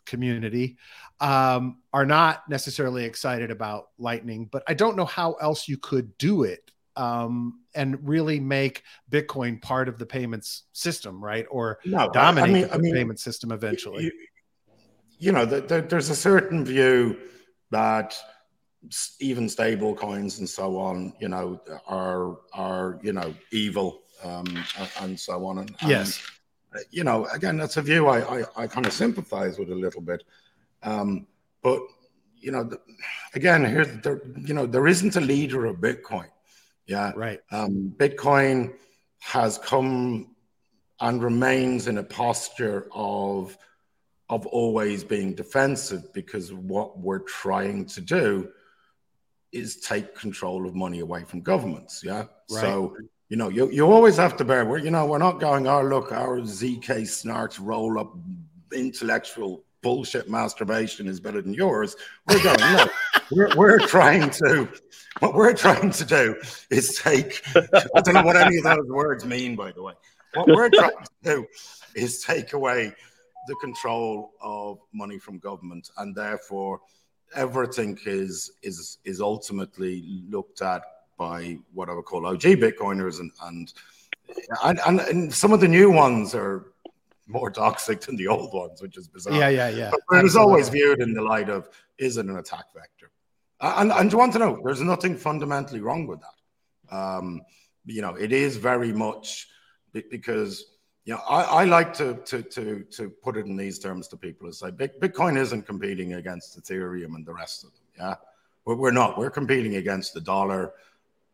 [SPEAKER 1] community um, are not necessarily excited about Lightning, but I don't know how else you could do it um, and really make Bitcoin part of the payments system, right? Or no, dominate I mean, the I mean, payment system eventually.
[SPEAKER 3] You, you know, the, the, there's a certain view that even stable coins and so on, you know, are are you know evil um, and so on. And,
[SPEAKER 1] yes,
[SPEAKER 3] and, you know, again, that's a view I I, I kind of sympathize with a little bit, um, but you know, the, again, here, there, you know, there isn't a leader of Bitcoin. Yeah.
[SPEAKER 1] Right.
[SPEAKER 3] Um, Bitcoin has come and remains in a posture of of always being defensive because what we're trying to do is take control of money away from governments. Yeah. Right. So you know, you, you always have to bear. We're you know we're not going. Oh look, our zk snarks roll up intellectual bullshit masturbation is better than yours. We're going, no, *laughs* we're, we're trying to, what we're trying to do is take, *laughs* I don't know what any of those words mean, by the way. What we're trying to do is take away the control of money from government and therefore everything is is is ultimately looked at by what I would call OG Bitcoiners and and and, and some of the new ones are more toxic than the old ones, which is bizarre.
[SPEAKER 1] Yeah, yeah, yeah.
[SPEAKER 3] But it was always viewed in the light of is it an attack vector? And and you want to know, there's nothing fundamentally wrong with that. Um, you know, it is very much because you know I, I like to to to to put it in these terms to people is say Bitcoin isn't competing against Ethereum and the rest of them. Yeah, we're, we're not. We're competing against the dollar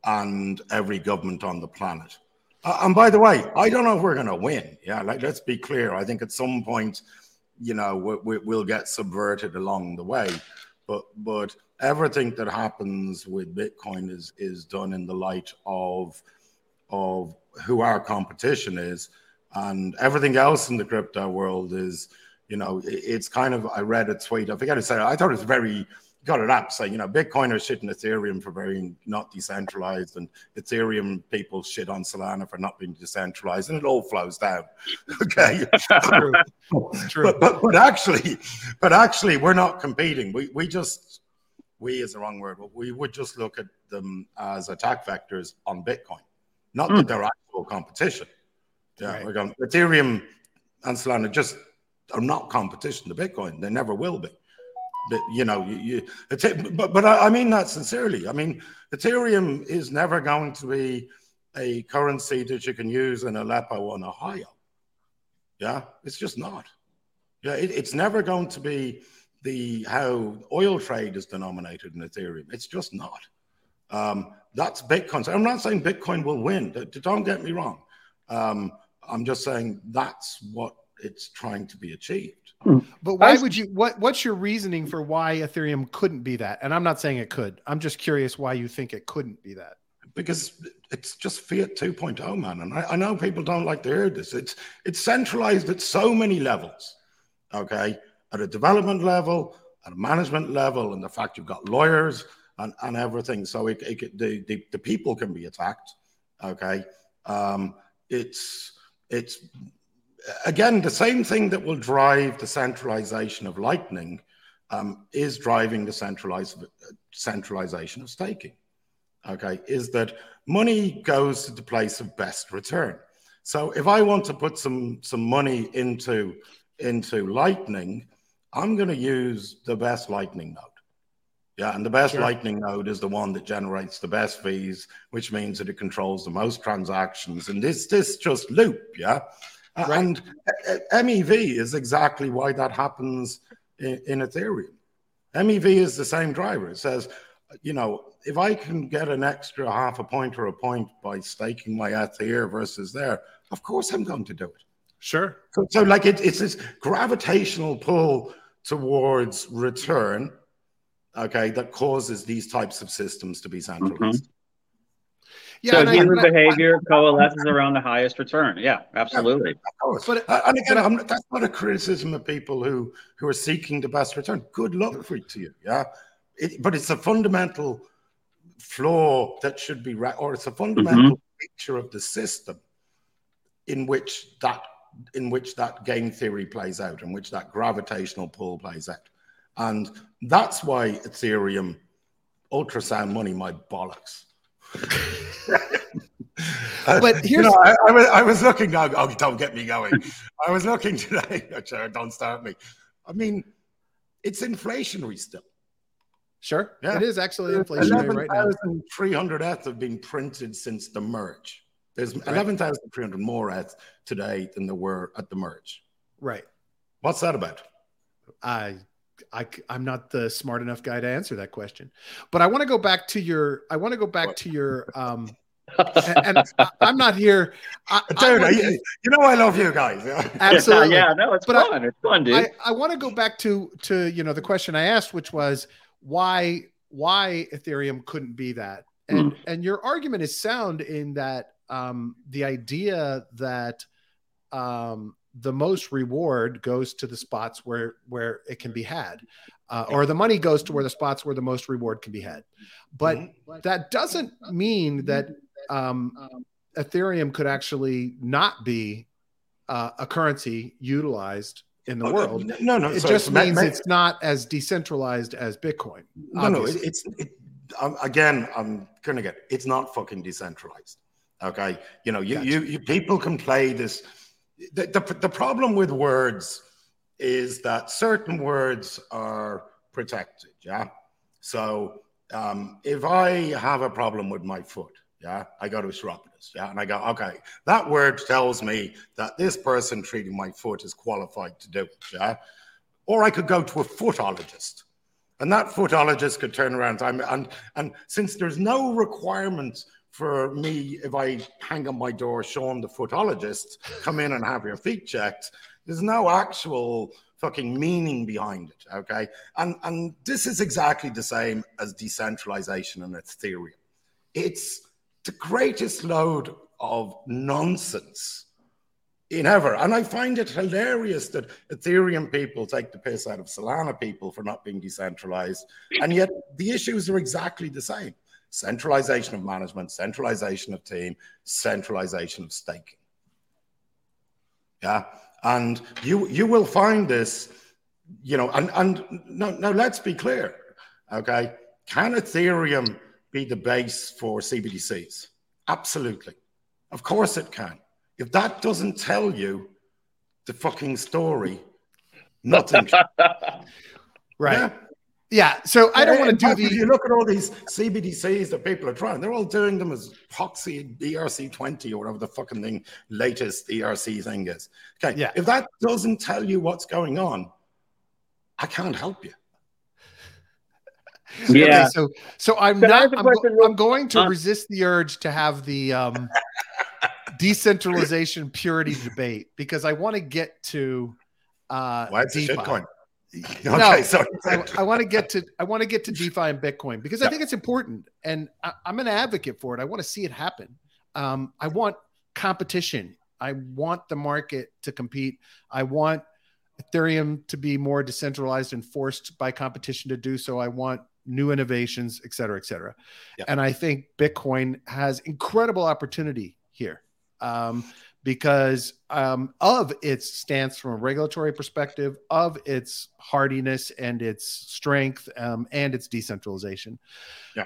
[SPEAKER 3] and every government on the planet. Uh, and by the way, I don't know if we're going to win. Yeah, like let's be clear. I think at some point, you know, we, we, we'll get subverted along the way. But but everything that happens with Bitcoin is is done in the light of of who our competition is, and everything else in the crypto world is, you know, it's kind of. I read a tweet. I forget to say. I thought it was very got it up saying, you know, Bitcoin are shitting Ethereum for being not decentralized, and Ethereum people shit on Solana for not being decentralized, and it all flows down. *laughs* Okay, true. *laughs* true. But, but but actually, but actually, we're not competing. We we just we is the wrong word, but we would just look at them as attack vectors on Bitcoin, not mm. that they're actual competition. Yeah, right. we're going Ethereum and Solana just are not competition to Bitcoin. They never will be you know, you, you but but I mean that sincerely. I mean, Ethereum is never going to be a currency that you can use in Aleppo and Ohio. Yeah, it's just not. Yeah, it, it's never going to be the how oil trade is denominated in Ethereum. It's just not. Um, that's Bitcoin. So I'm not saying Bitcoin will win. Don't get me wrong. Um, I'm just saying that's what it's trying to be achieved.
[SPEAKER 1] Hmm. But why would you? What What's your reasoning for why Ethereum couldn't be that? And I'm not saying it could. I'm just curious why you think it couldn't be that.
[SPEAKER 3] Because it's just Fiat 2.0, man. And I, I know people don't like to hear this. It's it's centralized at so many levels. Okay, at a development level, at a management level, and the fact you've got lawyers and, and everything, so it, it the, the the people can be attacked. Okay, um, it's it's again, the same thing that will drive the centralization of Lightning um, is driving the centralization of staking. Okay, is that money goes to the place of best return. So if I want to put some some money into into Lightning, I'm going to use the best Lightning node. Yeah, and the best sure. Lightning node is the one that generates the best fees, which means that it controls the most transactions. And this this just loop, yeah. Uh, right. And uh, uh, MEV is exactly why that happens in, in Ethereum. MEV is the same driver. It says, you know, if I can get an extra half a point or a point by staking my ETH here versus there, of course I'm going to do it.
[SPEAKER 1] Sure.
[SPEAKER 3] So, so like it, it's this gravitational pull towards return okay, that causes these types of systems to be centralized. Mm-hmm.
[SPEAKER 2] Yeah, so human I, behavior I, coalesces around the highest return. Yeah, absolutely.
[SPEAKER 3] Yeah, of course. But uh, and again, I'm, that's not a criticism of people who who are seeking the best return. Good luck for it to you. Yeah, it, but it's a fundamental flaw that should be re- or it's a fundamental mm-hmm. feature of the system in which that in which that game theory plays out, in which that gravitational pull plays out. And that's why Ethereum ultrasound money my bollocks. But here's you know, I, I, was, I was looking oh, oh, don't get me going. I was looking *laughs* today. Oh, don't start me. I mean, it's inflationary still.
[SPEAKER 1] Sure. Yeah. It is actually inflationary right now.
[SPEAKER 3] 11,300 ETH have been printed since the merge. There's right. 11,300 more ads today than there were at the merge.
[SPEAKER 1] Right.
[SPEAKER 3] What's that about?
[SPEAKER 1] I I, I'm not the smart enough guy to answer that question. But I want to go back to your. I want to go back to your. Um, and, and I, am not here,
[SPEAKER 3] I, dude. I you, you, know I love you guys. *laughs*
[SPEAKER 1] Absolutely,
[SPEAKER 2] yeah. No, it's but fun. it's fun, dude.
[SPEAKER 1] I, I want to go back to to you know the question I asked, which was why why Ethereum couldn't be that, and mm. and your argument is sound in that um, the idea that um, the most reward goes to the spots where where it can be had uh, or the money goes to where the spots where the most reward can be had but mm-hmm. that doesn't mean that um, ethereum could actually not be uh, a currency utilized in the oh, world
[SPEAKER 3] no no no
[SPEAKER 1] it sorry, just means it's not as decentralized as bitcoin
[SPEAKER 3] no obviously. no it's it, um, again i'm gonna get it's not fucking decentralized okay you know you, gotcha. you, you people can play this the, the, the problem with words is that certain words are protected. Yeah. So um, if I have a problem with my foot, yeah, I go to a chiropodist. Yeah. And I go, okay, that word tells me that this person treating my foot is qualified to do it. Yeah. Or I could go to a footologist. And that footologist could turn around and, and, and since there's no requirement for me, if I hang on my door, Sean the footologist, come in and have your feet checked, there's no actual fucking meaning behind it. Okay. And and this is exactly the same as decentralization and Ethereum. It's the greatest load of nonsense in ever. And I find it hilarious that Ethereum people take the piss out of Solana people for not being decentralized. And yet the issues are exactly the same centralization of management, centralization of team, centralization of staking. Yeah. And you you will find this, you know, and, and no, no, let's be clear. Okay. Can Ethereum be the base for CBDCs? Absolutely. Of course it can. If that doesn't tell you the fucking story, nothing. *laughs*
[SPEAKER 1] right. Yeah. Yeah, so I don't want to do the.
[SPEAKER 3] You look at all these CBDCs that people are trying; they're all doing them as Poxy ERC twenty or whatever the fucking thing latest ERC thing is. Okay, yeah. If that doesn't tell you what's going on, I can't help you. *laughs*
[SPEAKER 2] Yeah.
[SPEAKER 1] Okay, so so I'm not. I'm, I'm, going to resist the urge to have the um, *laughs* decentralization purity debate because I want to get to uh,
[SPEAKER 3] Why it's DeFi. Bitcoin. *laughs*
[SPEAKER 1] Okay, no, sorry. I, I want to get to I want to get to DeFi and Bitcoin because I think it's important, and I, am an advocate for it. I want to see it happen. Um, I want competition. I want the market to compete. I want Ethereum to be more decentralized and forced by competition to do so. I want new innovations, et cetera, et cetera. And I think Bitcoin has incredible opportunity here. Um, because um, of its stance from a regulatory perspective, of its hardiness and its strength um, and its decentralization.
[SPEAKER 3] Yeah.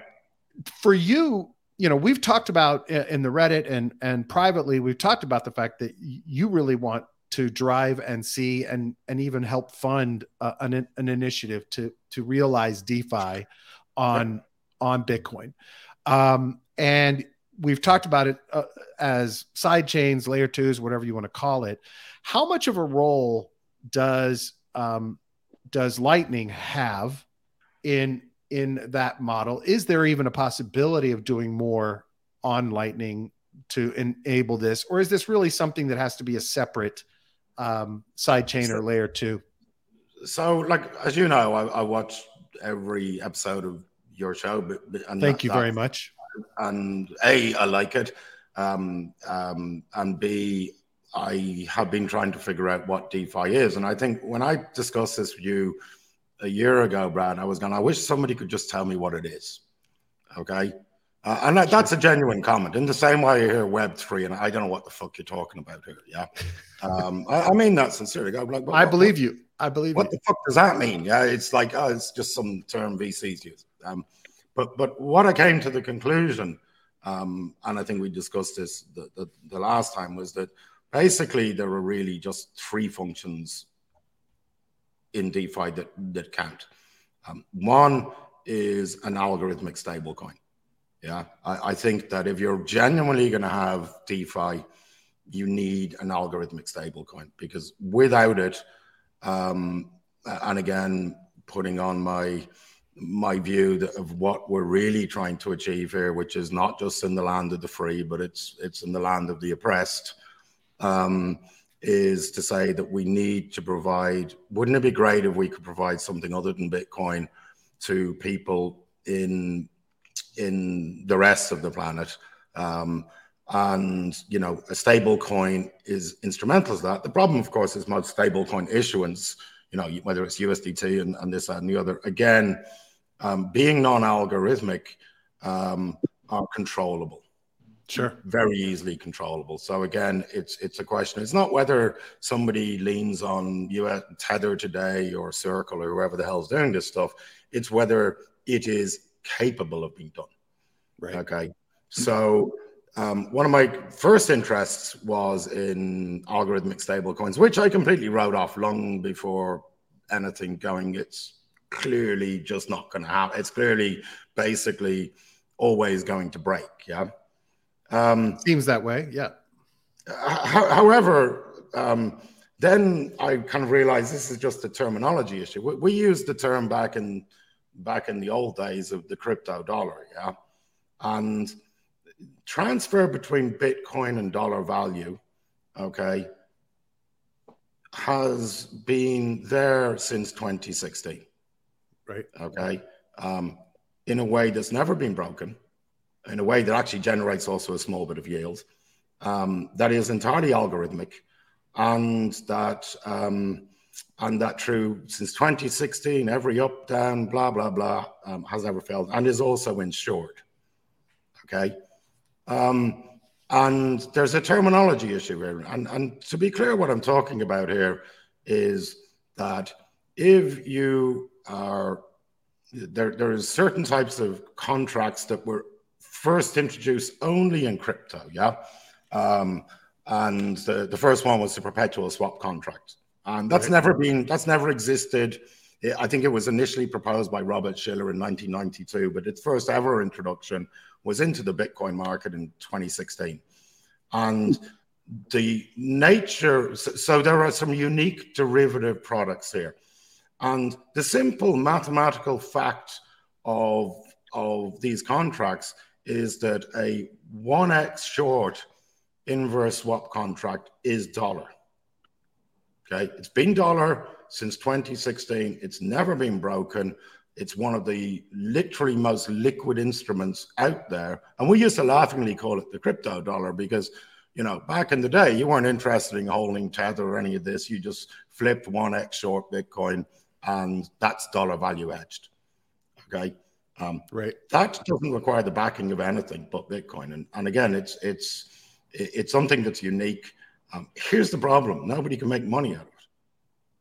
[SPEAKER 1] For you, you know, we've talked about in the Reddit and and privately, we've talked about the fact that you really want to drive and see and and even help fund uh, an an initiative to to realize DeFi on on Bitcoin. Um, and we've talked about it uh, as side chains, layer twos, whatever you want to call it. How much of a role does um, does Lightning have in in that model? Is there even a possibility of doing more on Lightning to enable this, or is this really something that has to be a separate um, side chain so, or layer two?
[SPEAKER 3] So, like as you know, I, I watch every episode of your show. But,
[SPEAKER 1] and Thank that, you very much.
[SPEAKER 3] And a, I like it, um, um, and b, I have been trying to figure out what DeFi is. And I think when I discussed this with you a year ago, Brad, I was going, I wish somebody could just tell me what it is. Okay. Uh, and that, that's a genuine comment. In the same way you hear Web3, and I don't know what the fuck you're talking about here. Yeah. *laughs* Um, I, I, mean that sincerely.
[SPEAKER 1] Like, what, I believe what, you. I believe
[SPEAKER 3] What
[SPEAKER 1] you.
[SPEAKER 3] the fuck does that mean? Yeah. It's like, oh, it's just some term VCs use. Um, but, but what I came to the conclusion, um, and I think we discussed this the, the, the last time, was that basically there are really just three functions in DeFi that, that count. Um, one is an algorithmic stablecoin. Yeah, I, I think that if you're genuinely going to have DeFi, you need an algorithmic stablecoin because without it, um, and again, putting on my my view of what we're really trying to achieve here, which is not just in the land of the free, but it's it's in the land of the oppressed, um, is to say that we need to provide. Wouldn't it be great if we could provide something other than Bitcoin to people in in the rest of the planet. Um, and you know, a stable coin is instrumental to that. The problem, of course, is most stable coin issuance. You know, whether it's USDT and, and this and the other. Again, um, being non-algorithmic, um, are controllable.
[SPEAKER 1] Sure.
[SPEAKER 3] Very easily controllable. So again, it's it's a question. It's not whether somebody leans on US Tether today or Circle or whoever the hell's doing this stuff. It's whether it is capable of being done.
[SPEAKER 1] Right.
[SPEAKER 3] Okay. So um, one of my first interests was in algorithmic stablecoins, which I completely wrote off long before anything going. It's clearly just not going to happen. It's clearly basically always going to break. Yeah.
[SPEAKER 1] Um, Seems that way. Yeah.
[SPEAKER 3] however, um, then I kind of realized this is just a terminology issue. We, we used the term back in back in the old days of the crypto dollar, yeah. And transfer between Bitcoin and dollar value, okay, has been there since 2016.
[SPEAKER 1] Right.
[SPEAKER 3] Okay. Um, in a way that's never been broken, in a way that actually generates also a small bit of yield, um, that is entirely algorithmic, and that um, and that through since 2016, every up, down, blah, blah, blah, um, has ever failed and is also insured. Okay. Um, and there's a terminology issue here. And, and to be clear, what I'm talking about here is that if you are there, there's certain types of contracts that were first introduced only in crypto, yeah. Um, and the, the first one was the perpetual swap contract. And that's right. never been, that's never existed. I think it was initially proposed by Robert Shiller in 1992, but its first ever introduction was into the Bitcoin market in 2016. And the nature, so there are some unique derivative products here. And the simple mathematical fact of, of these contracts is that a 1x short inverse swap contract is dollar. Okay, it's been dollar since 2016. It's never been broken. It's one of the literally most liquid instruments out there. And we used to laughingly call it the crypto dollar because, you know, back in the day, you weren't interested in holding Tether or any of this. You just flipped 1x short Bitcoin and that's dollar value edged. Okay.
[SPEAKER 1] Um, right.
[SPEAKER 3] That doesn't require the backing of anything but Bitcoin. And, and again, it's, it's, it's something that's unique um, here's the problem: nobody can make money out of it.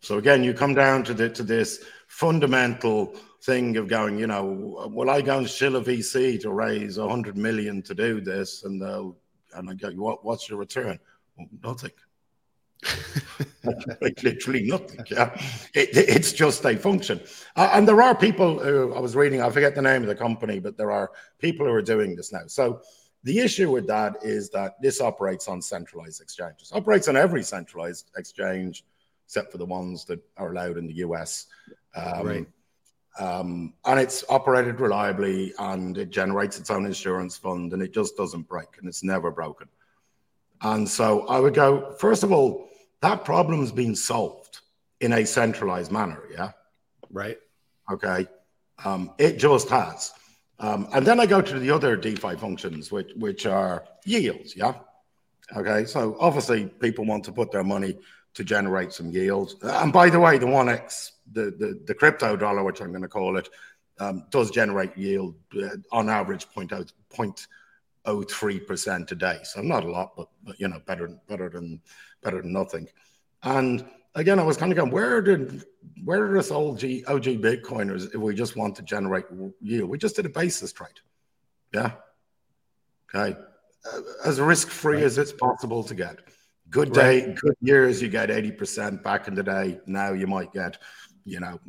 [SPEAKER 3] So again, you come down to the, to this fundamental thing of going, you know, will I go and shill a VC to raise a hundred million to do this, and they'll and I go, what, what's your return? Well, nothing. *laughs* like literally nothing. Yeah, it, it's just a function. Uh, and there are people who I was reading. I forget the name of the company, but there are people who are doing this now. So the issue with that is that this operates on centralized exchanges. Operates on every centralized exchange except for the ones that are allowed in the US. Um, right. Um, and it's operated reliably and it generates its own insurance fund and it just doesn't break and it's never broken. And so I would go, first of all, that problem's been solved in a centralized manner. Yeah.
[SPEAKER 1] Right.
[SPEAKER 3] Okay. Um, it just has. Um, and then I go to the other DeFi functions, which, which are yields. Yeah. Okay. So obviously, people want to put their money to generate some yield. And by the way, the 1x, the, the, the crypto dollar, which I'm going to call it, um, does generate yield uh, on average 0.03% a day. So not a lot, but, but you know, better, better than better than nothing. And again, I was kind of going, where did where are this old G, OG Bitcoiners if we just want to generate yield? We just did a basis trade. Yeah. Okay. Uh, as risk free right. as it's possible to get. Good day, right. good years, you get 80% back in the day. Now you might get, you know,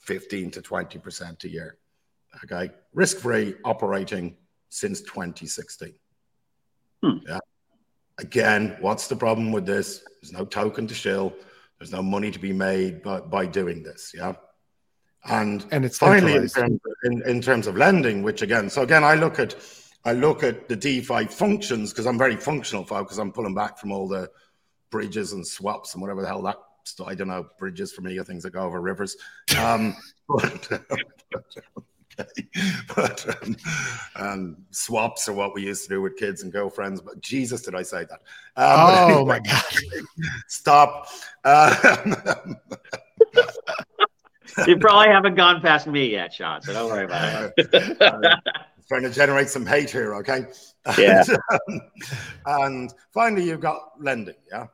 [SPEAKER 3] 15 to 20% a year. Okay. Risk free operating since 2016. Hmm. Yeah. Again, what's the problem with this? There's no token to shill. There's no money to be made by, by doing this. Yeah. And,
[SPEAKER 1] and it's
[SPEAKER 3] finally in terms, in, in terms of lending, which again, so again, I look at I look at the DeFi functions because I'm very functional because I'm pulling back from all the bridges and swaps and whatever the hell that I don't know bridges for me are things that go over rivers. Um, *laughs* but, okay. *laughs* but um, um, swaps are what we used to do with kids and girlfriends. But Jesus, did I say that?
[SPEAKER 1] Um, oh my God! *laughs*
[SPEAKER 3] Stop. Um, *laughs*
[SPEAKER 2] you probably haven't gone past me yet, Sean. So don't worry about it. uh,
[SPEAKER 3] trying to generate some hate here, okay?
[SPEAKER 2] Yeah.
[SPEAKER 3] and, um, and finally, you've got lending, yeah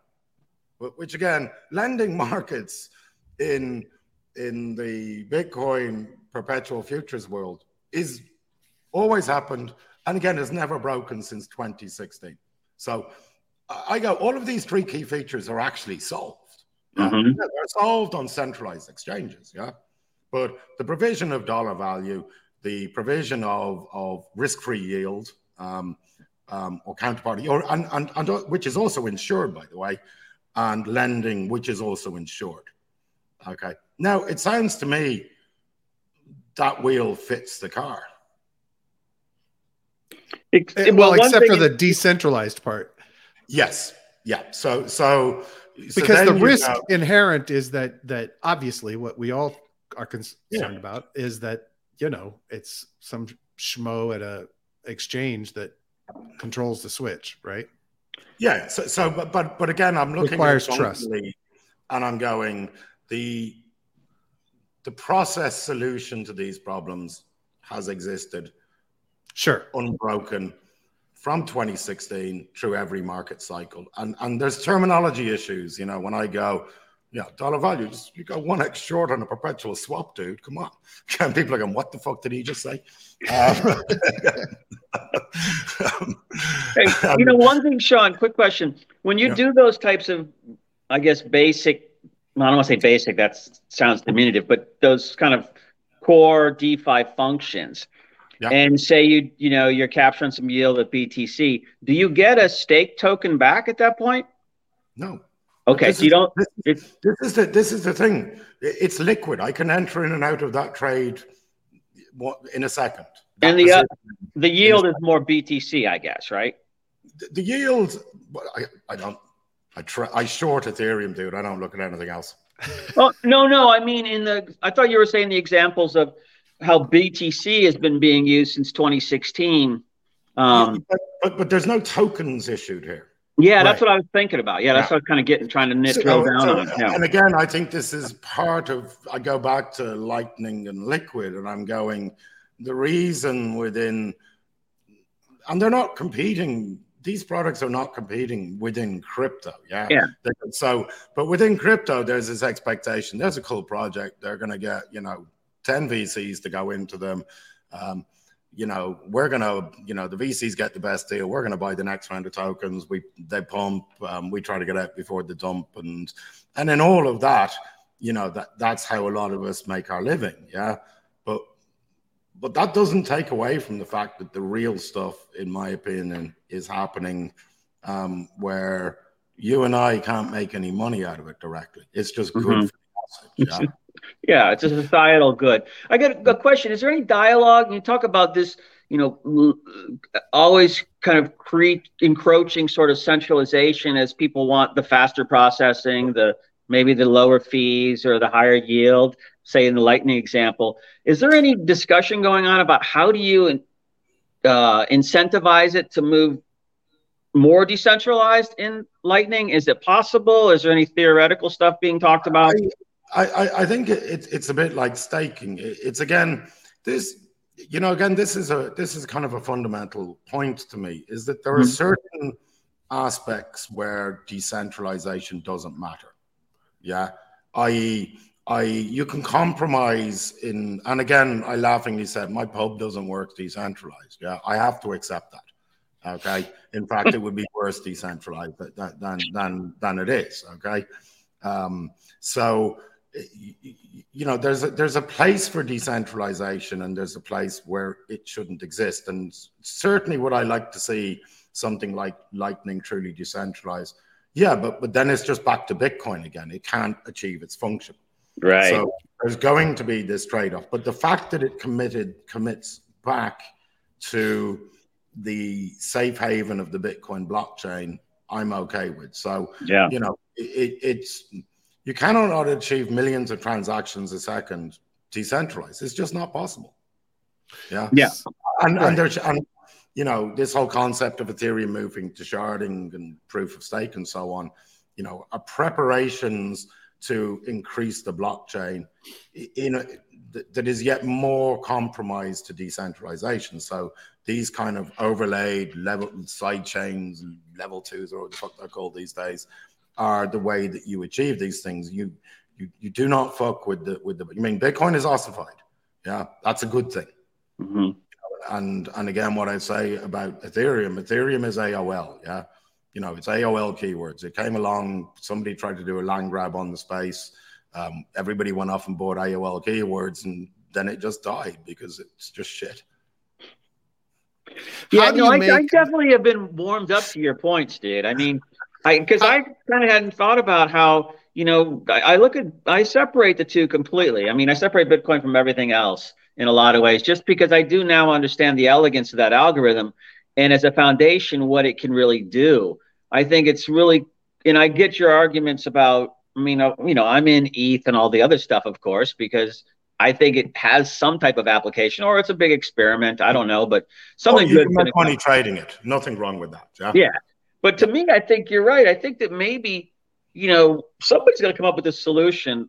[SPEAKER 3] which again, lending markets in in the Bitcoin perpetual futures world is always happened, and again, has never broken since 2016. So I go, all of these three key features are actually solved. Yeah? Mm-hmm. Yeah, they're solved on centralized exchanges, yeah. But the provision of dollar value, the provision of, of risk-free yield, um, um, or counterparty, or and, and, and which is also insured, by the way, and lending, which is also insured. Okay. Now, it sounds to me that wheel fits the car.
[SPEAKER 1] It, eh, well, well except for the decentralized part.
[SPEAKER 3] Yes. Yeah. So, so
[SPEAKER 1] because so the risk inherent is that that obviously what we all are concerned yeah. about is that you know it's some schmo at a exchange that controls the switch, right?
[SPEAKER 3] Yeah. So, so but but but again, I'm looking
[SPEAKER 1] requires at trust,
[SPEAKER 3] and I'm going the the process solution to these problems has existed,
[SPEAKER 1] sure,
[SPEAKER 3] unbroken from 2016 through every market cycle, and and there's terminology issues. You know, when I go. Yeah, dollar value. Just you go one X short on a perpetual swap, dude. Come on. *laughs* And people are going, what the fuck did he just say? Um, *laughs*
[SPEAKER 2] hey, you know, one thing, Sean, quick question. When you yeah. do those types of, I guess, basic, I don't want to say basic, that sounds diminutive, but those kind of core DeFi functions, yeah. and say you, you know, you're capturing some yield at BTC, do you get a stake token back at that point?
[SPEAKER 3] No.
[SPEAKER 2] Okay, so you don't.
[SPEAKER 3] This, this, is the this is the thing. It's liquid. I can enter in and out of that trade what in a second
[SPEAKER 2] and the uh, the yield is more BTC, I guess, right?
[SPEAKER 3] The, the yield, I, I don't. I try. I short Ethereum, dude. I don't look at anything else. *laughs*
[SPEAKER 2] oh no, no. I mean, in the. I thought you were saying the examples of how BTC has been being used since 2016. Um,
[SPEAKER 3] but, but, but there's no tokens issued here.
[SPEAKER 2] Yeah, right. that's what I was thinking about. Yeah, that's yeah. what I was kind of getting trying to knit so, drill down so, on. Yeah.
[SPEAKER 3] And again, I think this is part of. I go back to Lightning and Liquid, and I'm going the reason within, and they're not competing. These products are not competing within crypto. Yeah.
[SPEAKER 2] Yeah.
[SPEAKER 3] So, but within crypto, there's this expectation. There's a cool project. They're going to get, you know, 10 VCs to go into them. Um, you know, we're gonna, you know, the VCs get the best deal. We're gonna buy the next round of tokens. We they pump. Um, we try to get out before the dump, and and in all of that, you know, that that's how a lot of us make our living. Yeah, but but that doesn't take away from the fact that the real stuff, in my opinion, is happening um, where you and I can't make any money out of it directly. It's just good mm-hmm. for the
[SPEAKER 2] asset. Yeah. *laughs* Yeah, it's a societal good. I got a question. Is there any dialogue? You talk about this, you know, always kind of cre- encroaching sort of centralization as people want the faster processing, the maybe the lower fees or the higher yield. Say in the Lightning example, is there any discussion going on about how do you uh, incentivize it to move more decentralized in Lightning? Is it possible? Is there any theoretical stuff being talked about?
[SPEAKER 3] I, I, I think it's it's a bit like staking. It's again this you know again this is a this is kind of a fundamental point to me is that there are mm-hmm. certain aspects where decentralization doesn't matter. Yeah, i.e. I you can compromise in and again I laughingly said my pub doesn't work decentralized. Yeah, I have to accept that. Okay. In fact, it would be worse decentralized than than than it is. Okay. Um, so you know there's a, there's a place for decentralization and there's a place where it shouldn't exist and certainly would i like to see something like lightning truly decentralized yeah but but then it's just back to bitcoin again it can't achieve its function
[SPEAKER 2] right
[SPEAKER 3] so there's going to be this trade-off but the fact that it committed commits back to the safe haven of the bitcoin blockchain i'm okay with so
[SPEAKER 2] yeah
[SPEAKER 3] you know it, it's you cannot achieve millions of transactions a second decentralized. It's just not possible. Yeah.
[SPEAKER 2] Yeah.
[SPEAKER 3] And, right. and there's, and, you know, this whole concept of Ethereum moving to sharding and proof of stake and so on, you know, are preparations to increase the blockchain in a, that is yet more compromised to decentralization. So these kind of overlaid level side chains, level twos, or what the fuck they're called these days, are the way that you achieve these things. You you you do not fuck with the with the. I mean, Bitcoin is ossified. Yeah, that's a good thing.
[SPEAKER 2] Mm-hmm.
[SPEAKER 3] And and again, what I say about Ethereum, Ethereum is AOL. Yeah, you know, it's AOL keywords. It came along. Somebody tried to do a land grab on the space. Um, everybody went off and bought AOL keywords, and then it just died because it's just shit.
[SPEAKER 2] Yeah, no, I, make... I, definitely have been warmed up to your points, dude. I mean, I because I kind of hadn't thought about how you know I, I, look at I separate the two completely. I mean, I separate Bitcoin from everything else in a lot of ways, just because I do now understand the elegance of that algorithm and as a foundation what it can really do. I think it's really, and I get your arguments about. I mean, uh, you know, I'm in ETH and all the other stuff, of course, because I think it has some type of application, or it's a big experiment. I don't know, but something oh, you
[SPEAKER 3] good. make money trading it. Nothing wrong with that. Yeah.
[SPEAKER 2] Yeah. But to me, I think you're right. I think that maybe, you know, somebody's going to come up with a solution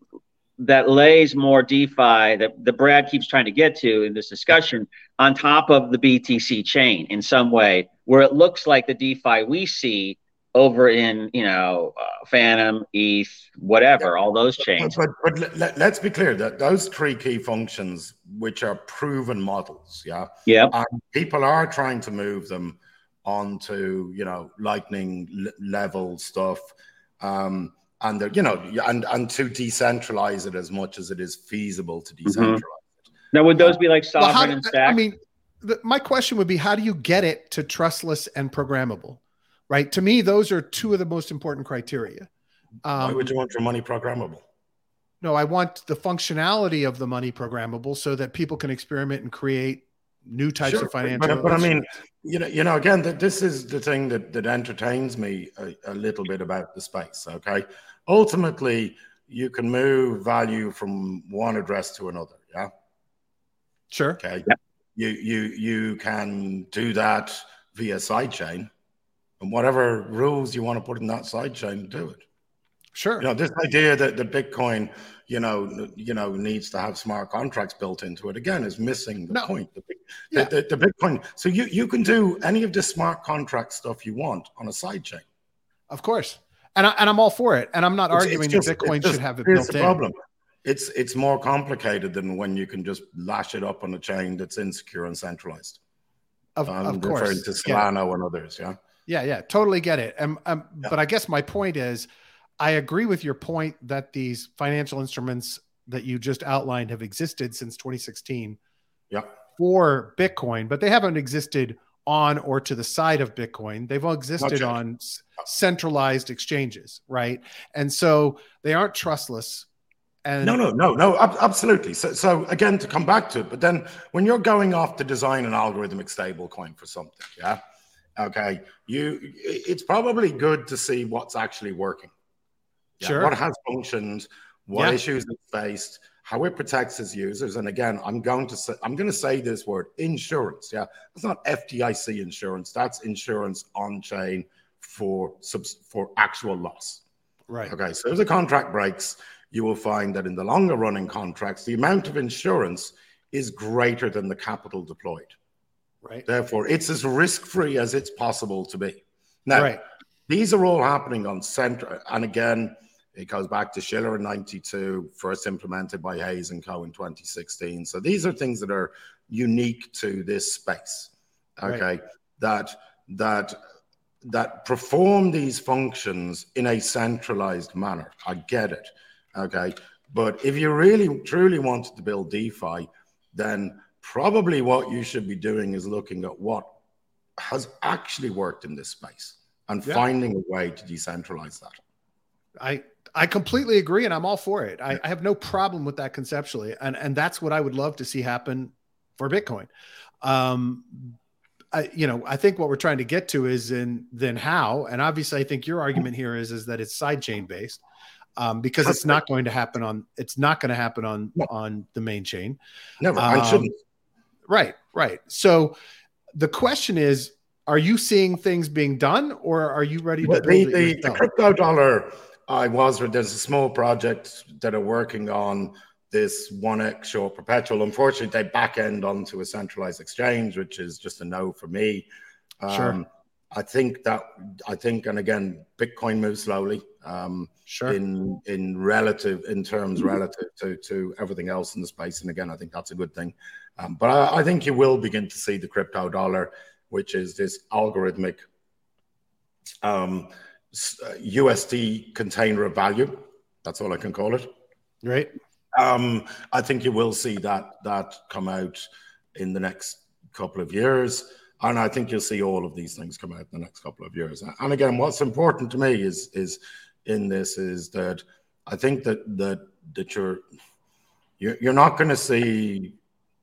[SPEAKER 2] that lays more DeFi that the Brad keeps trying to get to in this discussion on top of the BTC chain in some way, where it looks like the DeFi we see over in you know uh, Fantom, ETH, whatever, yeah. all those chains.
[SPEAKER 3] But, but, but let, us be clear that those three key functions, which are proven models, yeah,
[SPEAKER 2] yeah,
[SPEAKER 3] people are trying to move them onto you know lightning level stuff um and you know and and to decentralize it as much as it is feasible to mm-hmm. decentralize mm-hmm.
[SPEAKER 2] it now would those be like sovereign well, how, and stack
[SPEAKER 1] i mean the, my question would be how do you get it to trustless and programmable right to me those are two of the most important criteria
[SPEAKER 3] um, why would you want your money programmable
[SPEAKER 1] no i want the functionality of the money programmable so that people can experiment and create new types sure, of financial.
[SPEAKER 3] But, but I mean, you know, you know, again, that this is the thing that that entertains me a, a, little bit about the space. Okay, ultimately, you can move value from one address to another. Yeah.
[SPEAKER 1] Sure.
[SPEAKER 3] Okay. Yep. You you you can do that via sidechain, and whatever rules you want to put in that sidechain, do it.
[SPEAKER 1] Sure.
[SPEAKER 3] You know, this idea that the Bitcoin you know, you know, needs to have smart contracts built into it. Again, is missing the no. point. The, yeah. the, the, the, Bitcoin. So you you can do any of the smart contract stuff you want on a side chain.
[SPEAKER 1] Of course, and I, and I'm all for it. And I'm not it's, arguing it's just, that Bitcoin just, should have it built
[SPEAKER 3] the
[SPEAKER 1] in.
[SPEAKER 3] problem. it's it's more complicated than when you can just lash it up on a chain that's insecure and centralized.
[SPEAKER 1] Of,
[SPEAKER 3] I'm
[SPEAKER 1] of
[SPEAKER 3] referring
[SPEAKER 1] course.
[SPEAKER 3] to
[SPEAKER 1] Yeah.
[SPEAKER 3] And others. Yeah.
[SPEAKER 1] Yeah, yeah, totally get it. Um, um,
[SPEAKER 3] Yeah.
[SPEAKER 1] But I guess my point is, I agree with your point that these financial instruments that you just outlined have existed since 2016
[SPEAKER 3] Yeah.
[SPEAKER 1] for Bitcoin, but they haven't existed on or to the side of Bitcoin. They've all existed on centralized exchanges, right? And so they aren't trustless. And
[SPEAKER 3] No, no, no, no, ab- absolutely. So, so again, to come back to it, but then when you're going off to design an algorithmic stable coin for something, yeah, okay, you, it's probably good to see what's actually working. Yeah,
[SPEAKER 1] Sure.
[SPEAKER 3] What has functioned, what
[SPEAKER 1] Yeah.
[SPEAKER 3] issues it faced, how it protects its users. And again, I'm going to say, I'm going to say this word insurance. Yeah. It's not FDIC insurance. That's insurance on chain for subs, for actual loss.
[SPEAKER 1] right,
[SPEAKER 3] Okay, so if the contract breaks, you will find that in the longer running contracts, the amount of insurance is greater than the capital deployed.
[SPEAKER 1] Right,
[SPEAKER 3] Therefore, it's as risk free as it's possible to be. Now,
[SPEAKER 1] right,
[SPEAKER 3] these are all happening on center. And again, it goes back to Shiller in 92, first implemented by Hayes and Co. in 2016. So these are things that are unique to this space. Okay.
[SPEAKER 1] Right.
[SPEAKER 3] That that that perform these functions in a centralized manner. I get it. Okay. But if you really truly wanted to build DeFi, then probably what you should be doing is looking at what has actually worked in this space and
[SPEAKER 1] Yeah.
[SPEAKER 3] finding a way to decentralize that.
[SPEAKER 1] I I completely agree, and I'm all for it. I, I have no problem with that conceptually, and and that's what I would love to see happen for Bitcoin. Um, I, you know, I think what we're trying to get to is in then how, and obviously, I think your argument here is is that it's sidechain based, um, because it's not going to happen on it's not going to happen on
[SPEAKER 3] No.
[SPEAKER 1] on the main chain.
[SPEAKER 3] Never.
[SPEAKER 1] Um,
[SPEAKER 3] I shouldn't.
[SPEAKER 1] Right, right. So the question is, are you seeing things being done, or are you ready to
[SPEAKER 3] the,
[SPEAKER 1] it
[SPEAKER 3] the, the crypto dollar, I was there's a small project that are working on this 1x short perpetual. Unfortunately, they back end onto a centralized exchange, which is just a no for me. Um,
[SPEAKER 1] Sure.
[SPEAKER 3] I think that I think, and again, Bitcoin moves slowly. Um,
[SPEAKER 1] Sure.
[SPEAKER 3] in in relative in terms relative to to everything else in the space. And again, I think that's a good thing. Um, but I, I think you will begin to see the crypto dollar, which is this algorithmic um, uh, USD container of value. That's all I can call it.
[SPEAKER 1] right.
[SPEAKER 3] Um, I think you will see that that come out in the next couple of years, and I think you'll see all of these things come out in the next couple of years. And again, what's important to me is is in this is that I think that that that you're you're, you're not going to see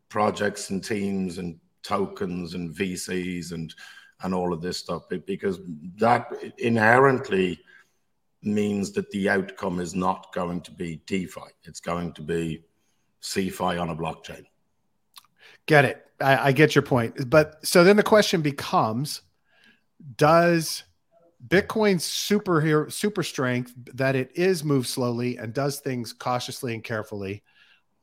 [SPEAKER 3] projects and teams and tokens and VCs and and all of this stuff because that inherently means that the outcome is not going to be DeFi. It's going to be CeFi on a blockchain.
[SPEAKER 1] Get it. I, I get your point. But so then the question becomes Does Bitcoin's superhero super strength that it is moves slowly and does things cautiously and carefully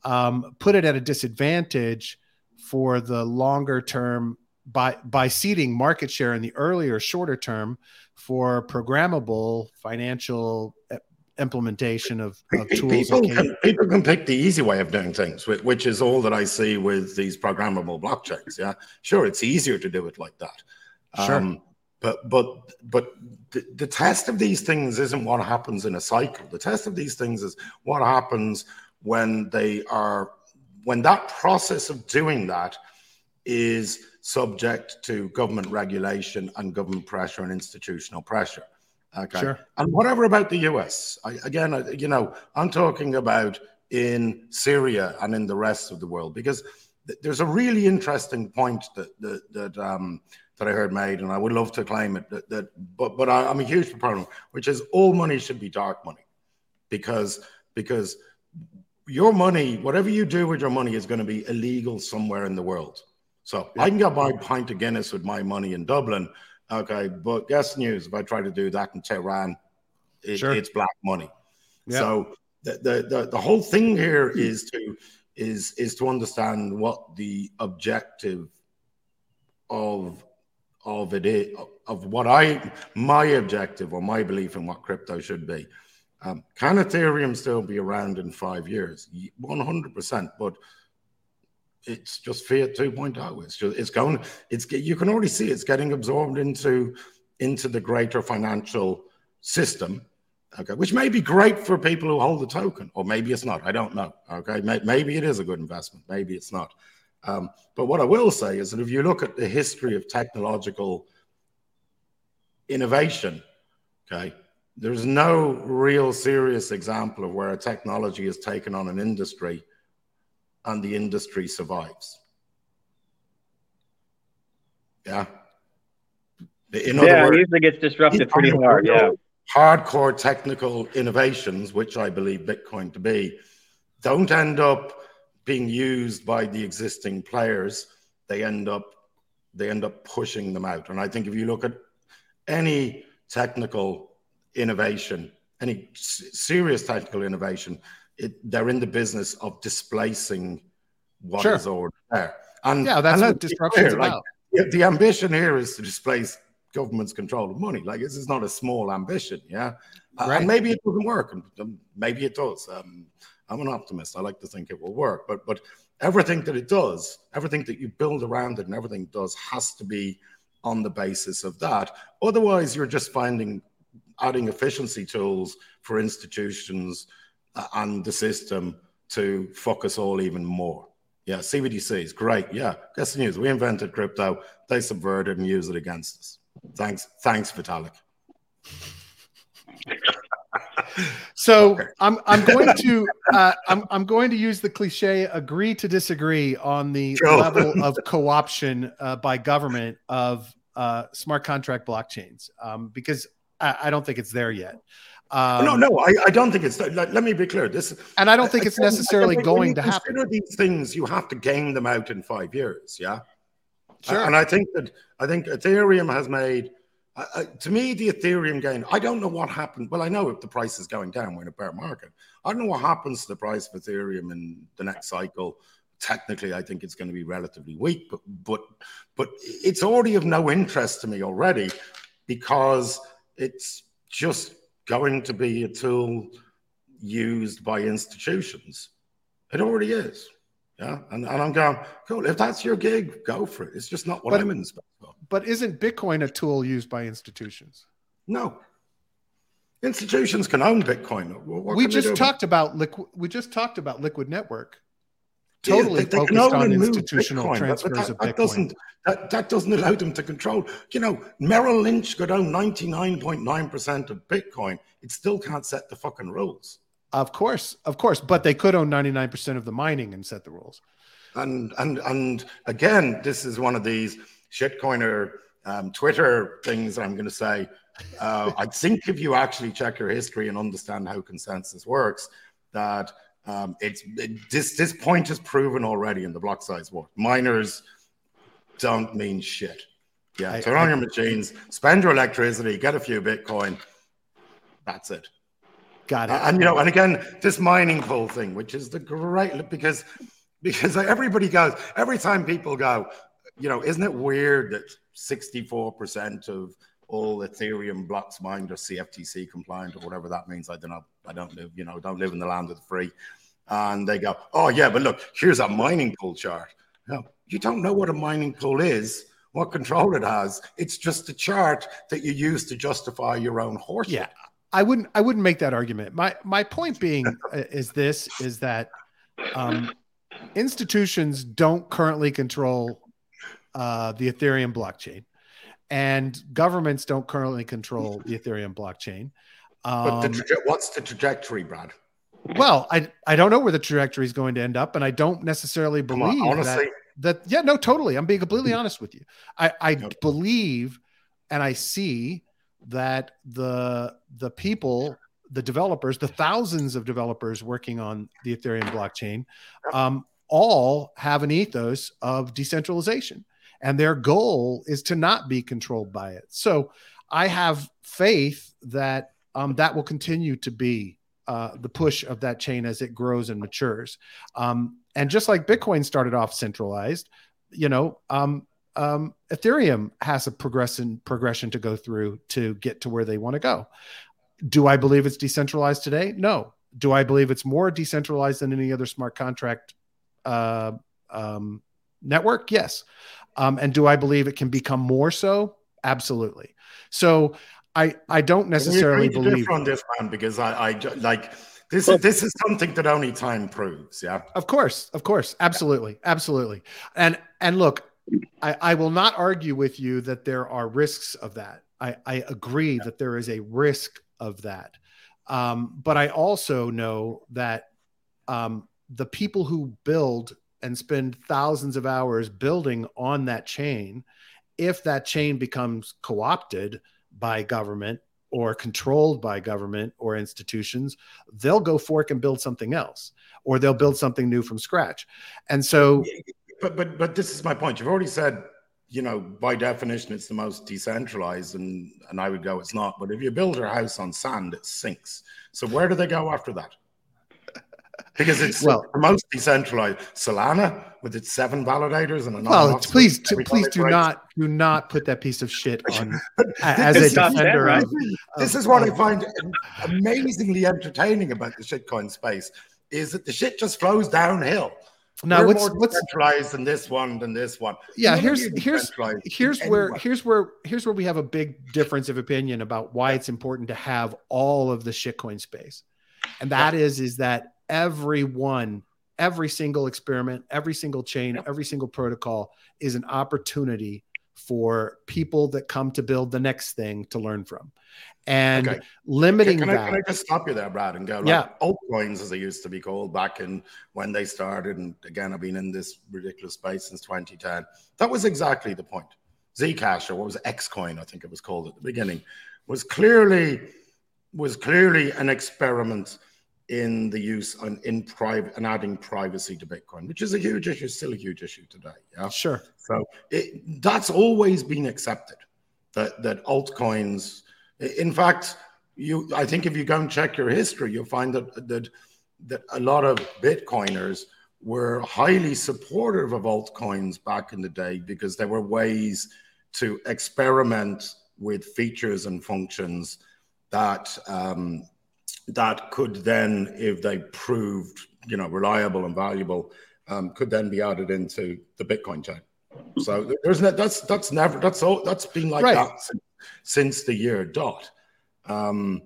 [SPEAKER 1] um, put it at a disadvantage for the longer term by by seeding market share in the earlier shorter term for programmable financial implementation of, of tools
[SPEAKER 3] People
[SPEAKER 1] can-
[SPEAKER 3] people can pick the easy way of doing things, which, is all that I see with these programmable blockchains. Yeah, sure, it's easier to do it like that.
[SPEAKER 1] Sure.
[SPEAKER 3] but but but the, the test of these things isn't what happens in a cycle. The test of these things is what happens when they are when that process of doing that is subject to government regulation and government pressure and institutional pressure. Okay.
[SPEAKER 1] Sure.
[SPEAKER 3] And whatever about the US? I, again, I, you know, I'm talking about in Syria and in the rest of the world because th- there's a really interesting point that that that, um, that I heard made, and I would love to claim it. That, that but but I, I'm a huge proponent, which is all money should be dark money, because because your money, whatever you do with your money, is going to be illegal somewhere in the world. So I can get my pint of Guinness with my money in Dublin, okay. But guess news, if I try to do that in Tehran, it,
[SPEAKER 1] Sure.
[SPEAKER 3] it's black money.
[SPEAKER 1] Yeah.
[SPEAKER 3] So the, the the the whole thing here is to is is to understand what the objective of of it is of what I my objective or my belief in what crypto should be. Um, can Ethereum still be around in five years? 100%. But it's just fiat 2.0 it's just it's going it's you can already see it's getting absorbed into into the greater financial system okay which may be great for people who hold the token or maybe it's not i don't know okay maybe it is a good investment maybe it's not um, but what i will say is that if you look at the history of technological innovation okay there's no real serious example of where a technology has taken on an industry and the industry survives. Yeah.
[SPEAKER 2] In yeah, words, it usually gets disrupted pretty hard. Yeah.
[SPEAKER 3] Hardcore technical innovations, which I believe Bitcoin to be, don't end up being used by the existing players. They end up they end up pushing them out. And I think if you look at any technical innovation, any serious technical innovation, it, they're in the business of displacing what sure. is already there.
[SPEAKER 1] And yeah, that's and what disruption is about.
[SPEAKER 3] Like, the ambition here is to displace government's control of money. Like this is not a small ambition, yeah. Uh, right. and maybe it doesn't work, and maybe it does. Um, I'm an optimist. I like to think it will work, but but everything that it does, everything that you build around it, and everything it does has to be on the basis of that. Otherwise, you're just finding adding efficiency tools for institutions and the system to fuck us all even more. Yeah, CBDC is great. Yeah, guess the news. We invented crypto. They subverted and used it against us. Thanks, thanks, Vitalik. *laughs*
[SPEAKER 1] so okay. I'm I'm going to uh, I'm I'm going to use the cliche agree to disagree on the sure. level *laughs* of co-option uh, by government of uh, smart contract blockchains um, because I, I, don't think it's there yet.
[SPEAKER 3] Um, no, no, I, I, don't think it's. Let, let, me be clear. This,
[SPEAKER 1] and I don't think it's necessarily going to happen.
[SPEAKER 3] These things. You have to game them out in five years. Yeah,
[SPEAKER 1] sure.
[SPEAKER 3] And I think that I think Ethereum has made. Uh, to me, the Ethereum gain. I don't know what happened. Well, I know if the price is going down, we're in a bear market. I don't know what happens to the price of Ethereum in the next cycle. Technically, I think it's going to be relatively weak, but but but it's already of no interest to me already because it's just going to be a tool used by institutions. It already is. Yeah. And, and I'm going, cool. If that's your gig, go for it. It's just not what but, I'm in space for.
[SPEAKER 1] But isn't Bitcoin a tool used by institutions?
[SPEAKER 3] No. Institutions can own Bitcoin.
[SPEAKER 1] We just talked about liquid. We just talked about Liquid Network totally they, they focused on institutional Bitcoin, transfers
[SPEAKER 3] that,
[SPEAKER 1] of
[SPEAKER 3] Bitcoin. That doesn't, that, that doesn't allow them to control. You know, Merrill Lynch got own 99.9% of Bitcoin. It still can't set the fucking rules.
[SPEAKER 1] Of course, of course. But they could own 99% of the mining and set the rules.
[SPEAKER 3] And and and again, this is one of these shitcoiner um, Twitter things I'm going to say. Uh, I think if you actually check your history and understand how consensus works, that um, it's it, this this point is proven already in the block size war. Miners don't mean shit. Yeah, I, turn on I, your machines, spend your electricity, get a few Bitcoin. That's it.
[SPEAKER 1] Got it.
[SPEAKER 3] And you know, and again, this mining pool thing, which is the great because because everybody goes every time people go, you know, isn't it weird that sixty four percent of all Ethereum blocks mined are CFTC compliant or whatever that means. I don't know. I don't live, you know, don't live in the land of the free. And they go, oh yeah, but look, here's a mining pool chart. No, you don't know what a mining pool is, what control it has. It's just a chart that you use to justify your own horse.
[SPEAKER 1] Yeah, I wouldn't. I wouldn't make that argument. My my point being is this: is that um, institutions don't currently control uh, the Ethereum blockchain and governments don't currently control the Ethereum blockchain.
[SPEAKER 3] Um, but the um, traje- what's the trajectory, Brad?
[SPEAKER 1] Well, I I don't know where the trajectory is going to end up, and I don't necessarily believe on, that, that. Yeah, no, totally. I'm being completely hmm. honest with you. I I okay. believe and I see that the the people, the developers, the thousands of developers working on the Ethereum blockchain, um, all have an ethos of decentralization and their goal is to not be controlled by it. So I have faith that um, that will continue to be uh, the push of that chain as it grows and matures. Um, and just like Bitcoin started off centralized, you know, um, um, Ethereum has a progression progression to go through to get to where they want to go. do I believe it's decentralized today? No. Do I believe it's more decentralized than any other smart contract uh, um, network? Yes. Um, and do I believe it can become more so? Absolutely. So I I don't necessarily believe
[SPEAKER 3] on this man because I I like this is this is something that only time proves. Yeah.
[SPEAKER 1] Of course, of course, absolutely, absolutely. And and look, I, I will not argue with you that there are risks of that. I, I agree that there is a risk of that. Um, but I also know that um, the people who build and spend thousands of hours building on that chain, if that chain becomes co opted by government or controlled by government or institutions, they'll go fork and build something else, or they'll build something new from scratch. And so,
[SPEAKER 3] but but but this is my point. You've already said, you know, by definition, it's the most decentralized, and and I would go, it's not. But if you build your house on sand, it sinks. So where do they go after that? Because it's well most decentralized. Solana with its seven validators and a
[SPEAKER 1] well, please, please do not do not put that piece of shit *laughs* on as a defender. Of,
[SPEAKER 3] this is what I find amazingly entertaining about the shitcoin space is that the shit just flows downhill.
[SPEAKER 1] Now,
[SPEAKER 3] We're
[SPEAKER 1] what's
[SPEAKER 3] more
[SPEAKER 1] what's
[SPEAKER 3] centralized than this one than this one?
[SPEAKER 1] yeah here's here's here's where here's where here's where we have a big difference of opinion about why it's important to have all of the shitcoin space and that yeah. is is that everyone, every single experiment, every single chain, every single protocol is an opportunity for people that come to build the next thing to learn from. And okay. limiting
[SPEAKER 3] can,
[SPEAKER 1] can
[SPEAKER 3] I, can I just stop you there, Brad, and go, like, yeah, altcoins, as they used to be called back in when they started. And again, I've been in this ridiculous space since 2010. That was exactly the point. Zcash, or what was Xcoin, I think it was called at the beginning, was clearly was clearly an experiment in the use and in private and adding privacy to Bitcoin, which is a huge issue, still a huge issue today. Yeah,
[SPEAKER 1] sure.
[SPEAKER 3] So it, that's always been accepted that that altcoins. In fact, you I think if you go and check your history, you'll find that that that a lot of Bitcoiners were highly supportive of altcoins back in the day because there were ways to experiment with features and functions that um, that could then, if they proved, you know, reliable and valuable, um, could then be added into the Bitcoin chain. So there's no, that's that's never that's all that's been like right. that since, since, the year dot. Um,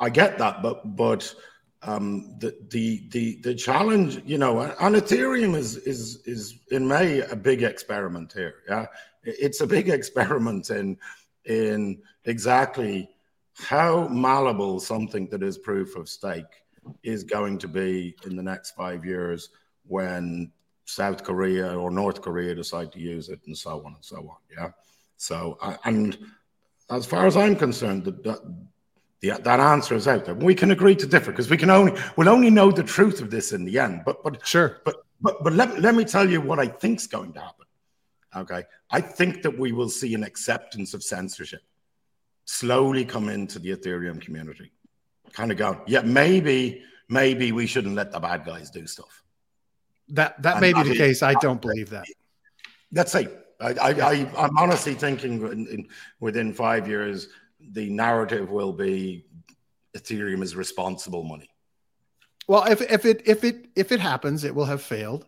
[SPEAKER 3] I get that, but but um, the the the the challenge, you know, and Ethereum is is is in May a big experiment here. Yeah, it's a big *laughs* experiment in in exactly how malleable something that is proof of stake is going to be in the next five years when South Korea or North Korea decide to use it and so on and so on. Yeah. So, and as far as I'm concerned, that, that, that answer is out there. We can agree to differ because we can only, we'll only know the truth of this in the end. But, but,
[SPEAKER 1] sure.
[SPEAKER 3] But, but, but let, let me tell you what I think's going to happen. Okay. I think that we will see an acceptance of censorship slowly come into the Ethereum community. Kind of go, yeah, maybe, maybe we shouldn't let the bad guys do stuff.
[SPEAKER 1] That that and may be the case. I don't believe that.
[SPEAKER 3] Let's see. I, I, I I'm honestly thinking in, in, within five years the narrative will be Ethereum is responsible money.
[SPEAKER 1] Well, if if it if it if it happens, it will have failed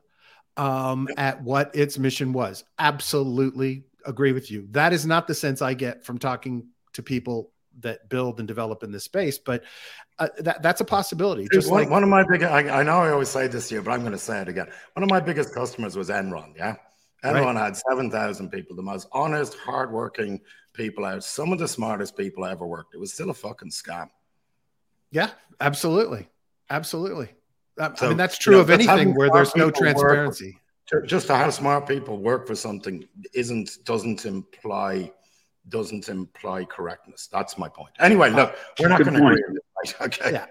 [SPEAKER 1] um, at what its mission was. Absolutely agree with you. That is not the sense I get from talking to people that build and develop in this space. But uh, that, that's a possibility. Just
[SPEAKER 3] one,
[SPEAKER 1] like
[SPEAKER 3] one of my big, I, I, know I always say this here, but I'm going to say it again. One of my biggest customers was Enron. Yeah. Enron right. had 7,000 people, the most honest, hardworking people out, some of the smartest people I ever worked. It was still a fucking scam.
[SPEAKER 1] Yeah, absolutely. Absolutely. So, I mean, that's true you know, of anything where there's no transparency.
[SPEAKER 3] Just how smart people work for something isn't, doesn't imply doesn't imply correctness. That's my point. Anyway, look, we're not going to agree. *laughs* Okay.
[SPEAKER 1] Yeah.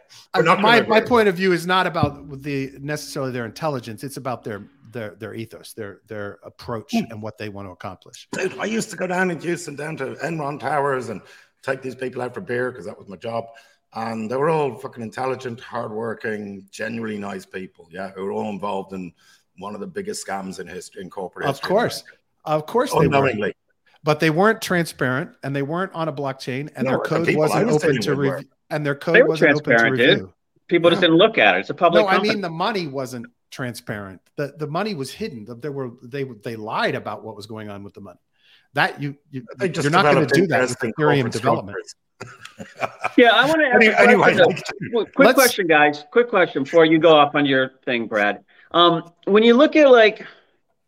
[SPEAKER 1] my my point of view is not about the necessarily their intelligence. It's about their their their ethos, their their approach, mm. and what they want to accomplish.
[SPEAKER 3] Dude, I used to go down in Houston, down to Enron Towers, and take these people out for beer because that was my job. And they were all fucking intelligent, hardworking, genuinely nice people. Yeah, who were all involved in one of the biggest scams in history in corporate.
[SPEAKER 1] Of course, of course, they were but they weren't transparent and they weren't on a blockchain and no, their code wasn't open to review. and their code wasn't open to review. Dude.
[SPEAKER 2] People just didn't look at it. It's a public.
[SPEAKER 1] No, company. I mean the money wasn't transparent. the The money was hidden. There were they they lied about what was going on with the money. That you, you you're not going to do that with Ethereum development. *laughs*
[SPEAKER 2] yeah, I want to ask anyway, anyway, quick Let's, question, guys. Quick question before you go off on your thing, Brad. Um, when you look at like,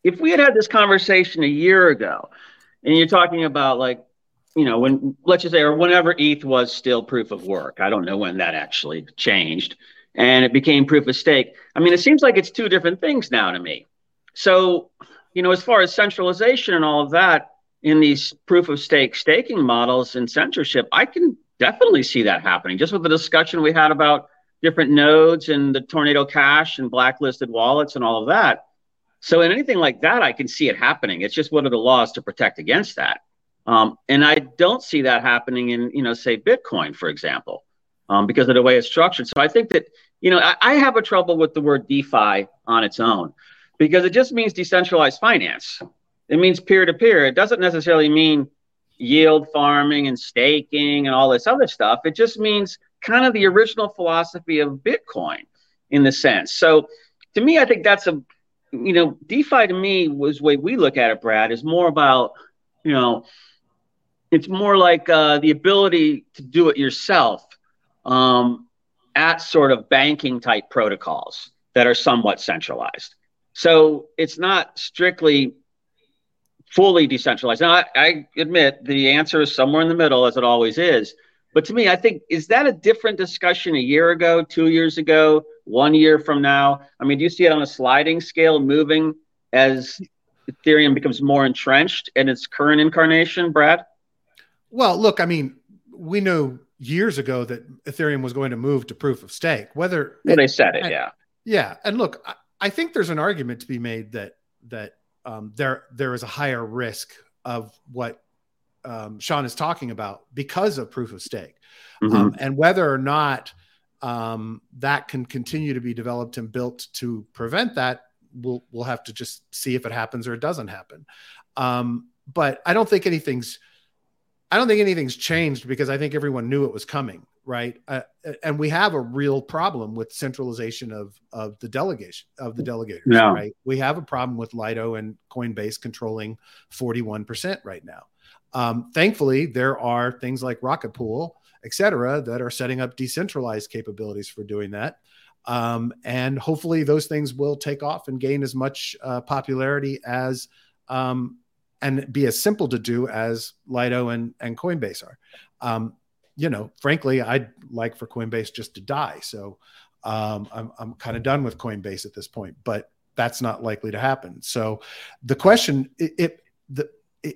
[SPEAKER 2] if we had had this conversation a year ago, and you're talking about like you know, when let's just say, or whenever ETH was still proof of work, I don't know when that actually changed and it became proof of stake. I mean, it seems like it's two different things now to me. So, you know, as far as centralization and all of that in these proof of stake staking models and censorship, I can definitely see that happening. Just with the discussion we had about different nodes and the Tornado Cash and blacklisted wallets and all of that. So, in anything like that, I can see it happening. It's just what are the laws to protect against that? Um, and I don't see that happening in, you know, say Bitcoin, for example, um, because of the way it's structured. So I think that, you know, I, I have a trouble with the word DeFi on its own because it just means decentralized finance. It means peer to peer. It doesn't necessarily mean yield farming and staking and all this other stuff. It just means kind of the original philosophy of Bitcoin in the sense. So to me, I think that's a, you know, DeFi to me was the way we look at it, Brad, is more about, you know, it's more like uh, the ability to do it yourself um, at sort of banking type protocols that are somewhat centralized. So it's not strictly fully decentralized. Now, I, I, admit the answer is somewhere in the middle, as it always is. But to me, I think is that a different discussion a year ago, two years ago, one year from now? I mean, do you see it on a sliding scale moving as Ethereum becomes more entrenched in its current incarnation, Brad?
[SPEAKER 1] Well, look, I mean, we know years ago that Ethereum was going to move to proof of stake. Whether
[SPEAKER 2] well, they said it,
[SPEAKER 1] and,
[SPEAKER 2] yeah,
[SPEAKER 1] yeah. And look, I, I, think there's an argument to be made that that um, there there is a higher risk of what um, Sean is talking about because of proof of stake, mm-hmm. um, and whether or not um, that can continue to be developed and built to prevent that, we'll we'll have to just see if it happens or it doesn't happen. Um, but I don't think anything's I don't think anything's changed because I think everyone knew it was coming, right? Uh, and we have a real problem with centralization of of the delegation of the delegators, yeah. right? We have a problem with Lido and Coinbase controlling 41% right now. Um, thankfully, there are things like Rocket Pool, et cetera, that are setting up decentralized capabilities for doing that. Um, and hopefully, those things will take off and gain as much uh, popularity as um, and be as simple to do as Lido and, and Coinbase are. Um, you know, frankly, I'd like for Coinbase just to die. So um, I'm, I'm kind of done with Coinbase at this point, but that's not likely to happen. So the question, it, it the,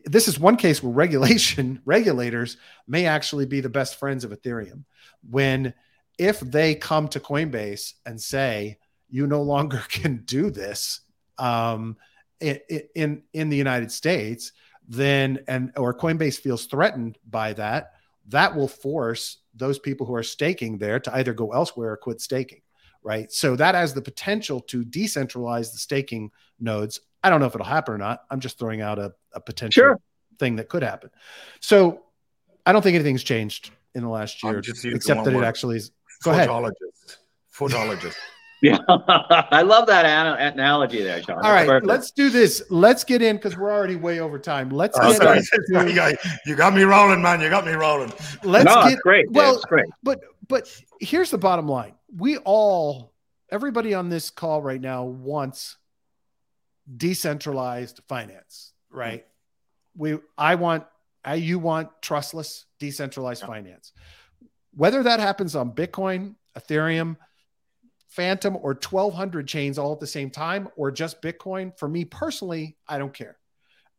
[SPEAKER 1] this is one case where regulation *laughs* regulators may actually be the best friends of Ethereum. When if they come to Coinbase and say you no longer *laughs* can do this, um, in in the United States, then and or Coinbase feels threatened by that, that will force those people who are staking there to either go elsewhere or quit staking, right? So that has the potential to decentralize the staking nodes. I don't know if it'll happen or not. I'm just throwing out a, a potential sure. thing that could happen. So I don't think anything's changed in the last year, except that it actually is. Go ahead.
[SPEAKER 3] Photologist. *laughs*
[SPEAKER 2] Yeah, *laughs* I love that analogy there, Sean.
[SPEAKER 1] All right, perfect. let's do this. Let's get in because we're already way over time. Let's oh, get
[SPEAKER 3] into, *laughs* you, got, you got me rolling, man. You got me rolling.
[SPEAKER 1] Let's
[SPEAKER 2] no,
[SPEAKER 1] get
[SPEAKER 2] great. Well, it's great.
[SPEAKER 1] But but here's the bottom line: we all, everybody on this call right now wants decentralized finance, right? We, I want, I, you want trustless, decentralized yeah. finance. Whether that happens on Bitcoin, Ethereum Fantom, or 1200 chains all at the same time or just Bitcoin, for me personally, I don't care.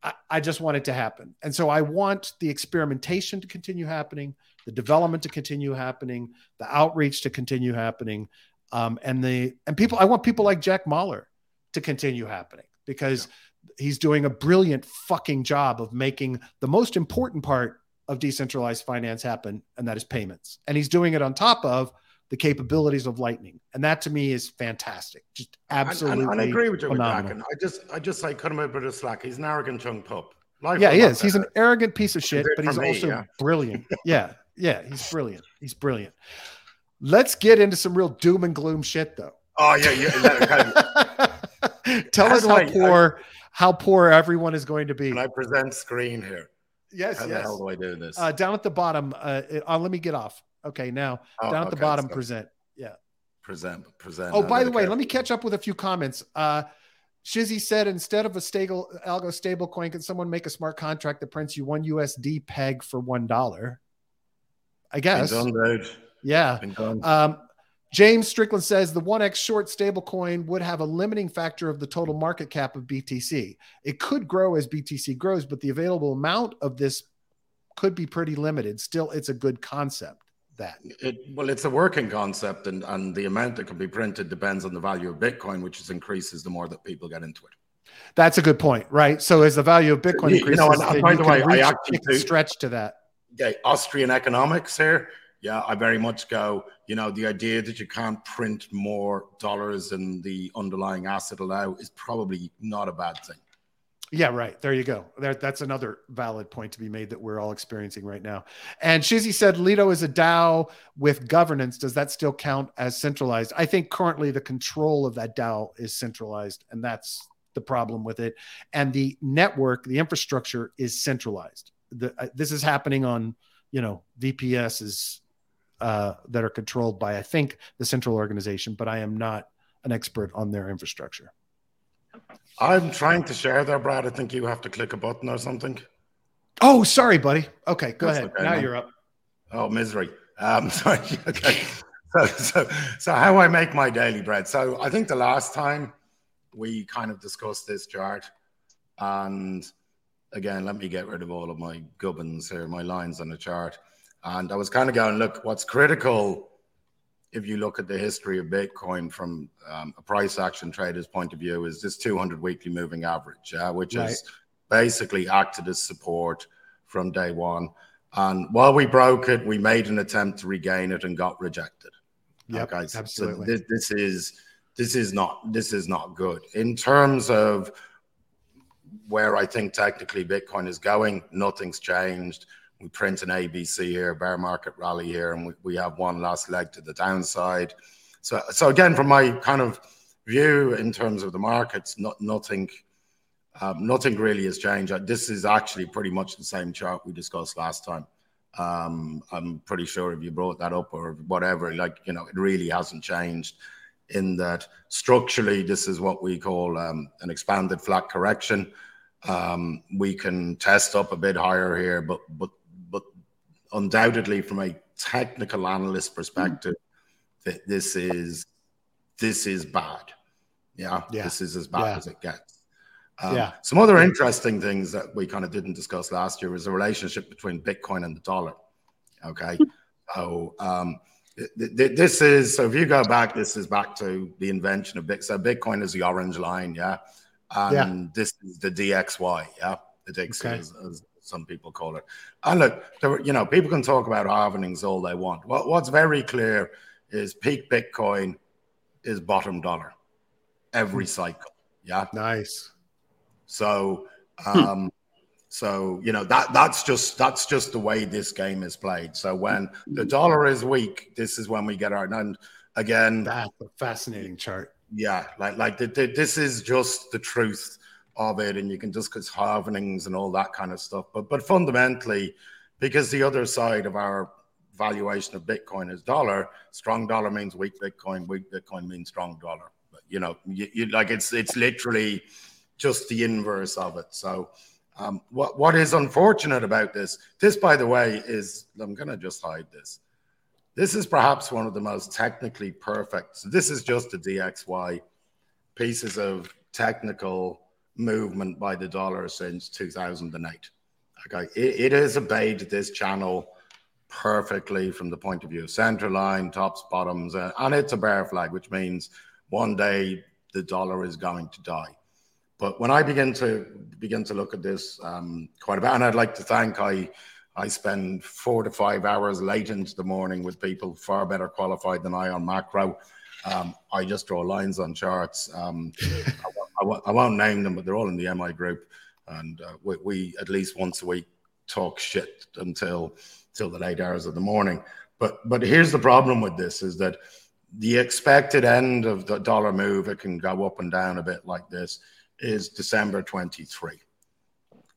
[SPEAKER 1] I, I, just want it to happen. And so I want the experimentation to continue happening, the development to continue happening, the outreach to continue happening. Um, and the and people, I want people like Jack Mallers to continue happening because yeah. he's doing a brilliant fucking job of making the most important part of decentralized finance happen, and that is payments. And he's doing it on top of the capabilities of Lightning, and that to me is fantastic. Just absolutely.
[SPEAKER 3] And, I agree with you phenomenal. with I just, I just like cut him a bit of slack. He's an arrogant young pup.
[SPEAKER 1] Life yeah, he is. He's an arrogant piece of shit, but he's me, also yeah. brilliant. *laughs* Yeah, Yeah, he's brilliant. He's brilliant. Let's get into some real doom and gloom shit, though.
[SPEAKER 3] Oh yeah, yeah. *laughs* *laughs*
[SPEAKER 1] Tell us how poor how poor everyone is going to be.
[SPEAKER 3] Can I present screen here?
[SPEAKER 1] Yes,
[SPEAKER 3] How
[SPEAKER 1] yes.
[SPEAKER 3] the hell do I do this?
[SPEAKER 1] Uh, down at the bottom. Uh, it- uh, let me get off. Okay, now
[SPEAKER 3] Oh,
[SPEAKER 1] down at the bottom,
[SPEAKER 3] so
[SPEAKER 1] present. Yeah.
[SPEAKER 3] present, present.
[SPEAKER 1] Oh, by the
[SPEAKER 3] gonna
[SPEAKER 1] way,
[SPEAKER 3] care-
[SPEAKER 1] let me catch up with a few comments. Uh, Shizzy said instead of a stable algo stable coin, can someone make a smart contract that prints you one USD peg for one dollar? I guess.
[SPEAKER 3] done.
[SPEAKER 1] Yeah. Um, James Strickland says the 1x short stablecoin would have a limiting factor of the total market cap of BTC. It could grow as BTC grows, but the available amount of this could be pretty limited. Still, it's a good concept. That
[SPEAKER 3] It, well, it's a working concept, and, and the amount that can be printed depends on the value of Bitcoin, which is increases the more that people get into it.
[SPEAKER 1] that's a good point, right? So as the value of Bitcoin
[SPEAKER 3] You- you
[SPEAKER 1] increases,
[SPEAKER 3] know, and- and by the way, I actually do-
[SPEAKER 1] stretch to that.
[SPEAKER 3] Okay, Austrian economics here. Yeah, I very much go, you know, the idea that you can't print more dollars than the underlying asset allow is probably not a bad thing.
[SPEAKER 1] Yeah, right. There you go. There, that's another valid point to be made that we're all experiencing right now. And Shizzy said Lido is a DAO with governance. Does that still count as centralized? I think currently the control of that DAO is centralized, and that's the problem with it. And the network, the infrastructure is centralized. The, uh, this is happening on, you know, VPSs uh, that are controlled by, I think, the central organization, but I am not an expert on their infrastructure.
[SPEAKER 3] I'm trying to share there, Brad. I think you have to click a button or something.
[SPEAKER 1] Oh, sorry, buddy. Okay, go
[SPEAKER 3] That's
[SPEAKER 1] ahead.
[SPEAKER 3] okay,
[SPEAKER 1] now
[SPEAKER 3] man.
[SPEAKER 1] you're up.
[SPEAKER 3] Oh, misery. Um, *laughs* sorry. Okay. So, so, so how I make my daily bread. So I think the last time we kind of discussed this chart, and again, let me get rid of all of my gubbins here, my lines on the chart. And I was kind of going, look, what's critical if you look at the history of Bitcoin from um, a price action trader's point of view is this 200 weekly moving average, yeah, which
[SPEAKER 1] Right.
[SPEAKER 3] has basically acted as support from day one. And while we broke it, we made an attempt to regain it and got rejected. Okay, so-
[SPEAKER 1] absolutely.
[SPEAKER 3] So this, this is this is not this is not good in terms of where I think technically Bitcoin is going. Nothing's changed. We print an ABC here, bear market rally here, and we, we have one last leg to the downside. So so again, from my kind of view in terms of the markets, not nothing. Um, nothing really has changed. Uh, This is actually pretty much the same chart we discussed last time. Um, I'm pretty sure if you brought that up or whatever, like, you know, it really hasn't changed in that structurally, this is what we call um, an expanded flat correction. Um, we can test up a bit higher here, but, but, but undoubtedly from a technical analyst perspective, that this is, this is bad. Yeah,
[SPEAKER 1] Yeah.
[SPEAKER 3] this is as bad
[SPEAKER 1] Yeah.
[SPEAKER 3] as it gets. Um,
[SPEAKER 1] Yeah.
[SPEAKER 3] Some other interesting things that we kind of didn't discuss last year was the relationship between Bitcoin and the dollar. Okay. *laughs* so um, th- th- this is, so if you go back, this is back to the invention of Bitcoin. So Bitcoin is the orange line. Yeah. And this is the DXY. Yeah. The DXY
[SPEAKER 1] Okay.
[SPEAKER 3] as, as some people call it. And look, there, you know, people can talk about halvenings all they want. What, what's very clear is peak Bitcoin is bottom dollar every hmm. cycle. Yeah.
[SPEAKER 1] Nice.
[SPEAKER 3] So, hmm. um, so you know that that's just that's just the way this game is played. So when the hmm. dollar is weak, this is when we get our and again,
[SPEAKER 1] That's a fascinating chart.
[SPEAKER 3] yeah, like like the, the, this is just the truth of it, and you can discuss halvenings and all that kind of stuff. But but fundamentally, because the other side of our valuation of Bitcoin is dollar, strong dollar means weak Bitcoin, weak Bitcoin means strong dollar. But you know, you, you like it's it's literally just the inverse of it. So. Um, what what is unfortunate about this? This, by the way, is I'm going to just hide this. This is perhaps one of the most technically perfect. So this is just a DXY pieces of technical movement by the dollar since 2008. Okay, it, it has obeyed this channel perfectly from the point of view of center line, tops, bottoms, uh, and it's a bear flag, which means one day the dollar is going to die. But when I begin to begin to look at this um, quite a bit, and I'd like to thank I I spend four to five hours late into the morning with people far better qualified than I on macro. Um, I just draw lines on charts. Um, *laughs* I, won't, I, won't, name them, but they're all in the MI group, and uh, we, we at least once a week talk shit until till the late hours of the morning. But but here's the problem with this is that the expected end of the dollar move, it can go up and down a bit like this, is December 23.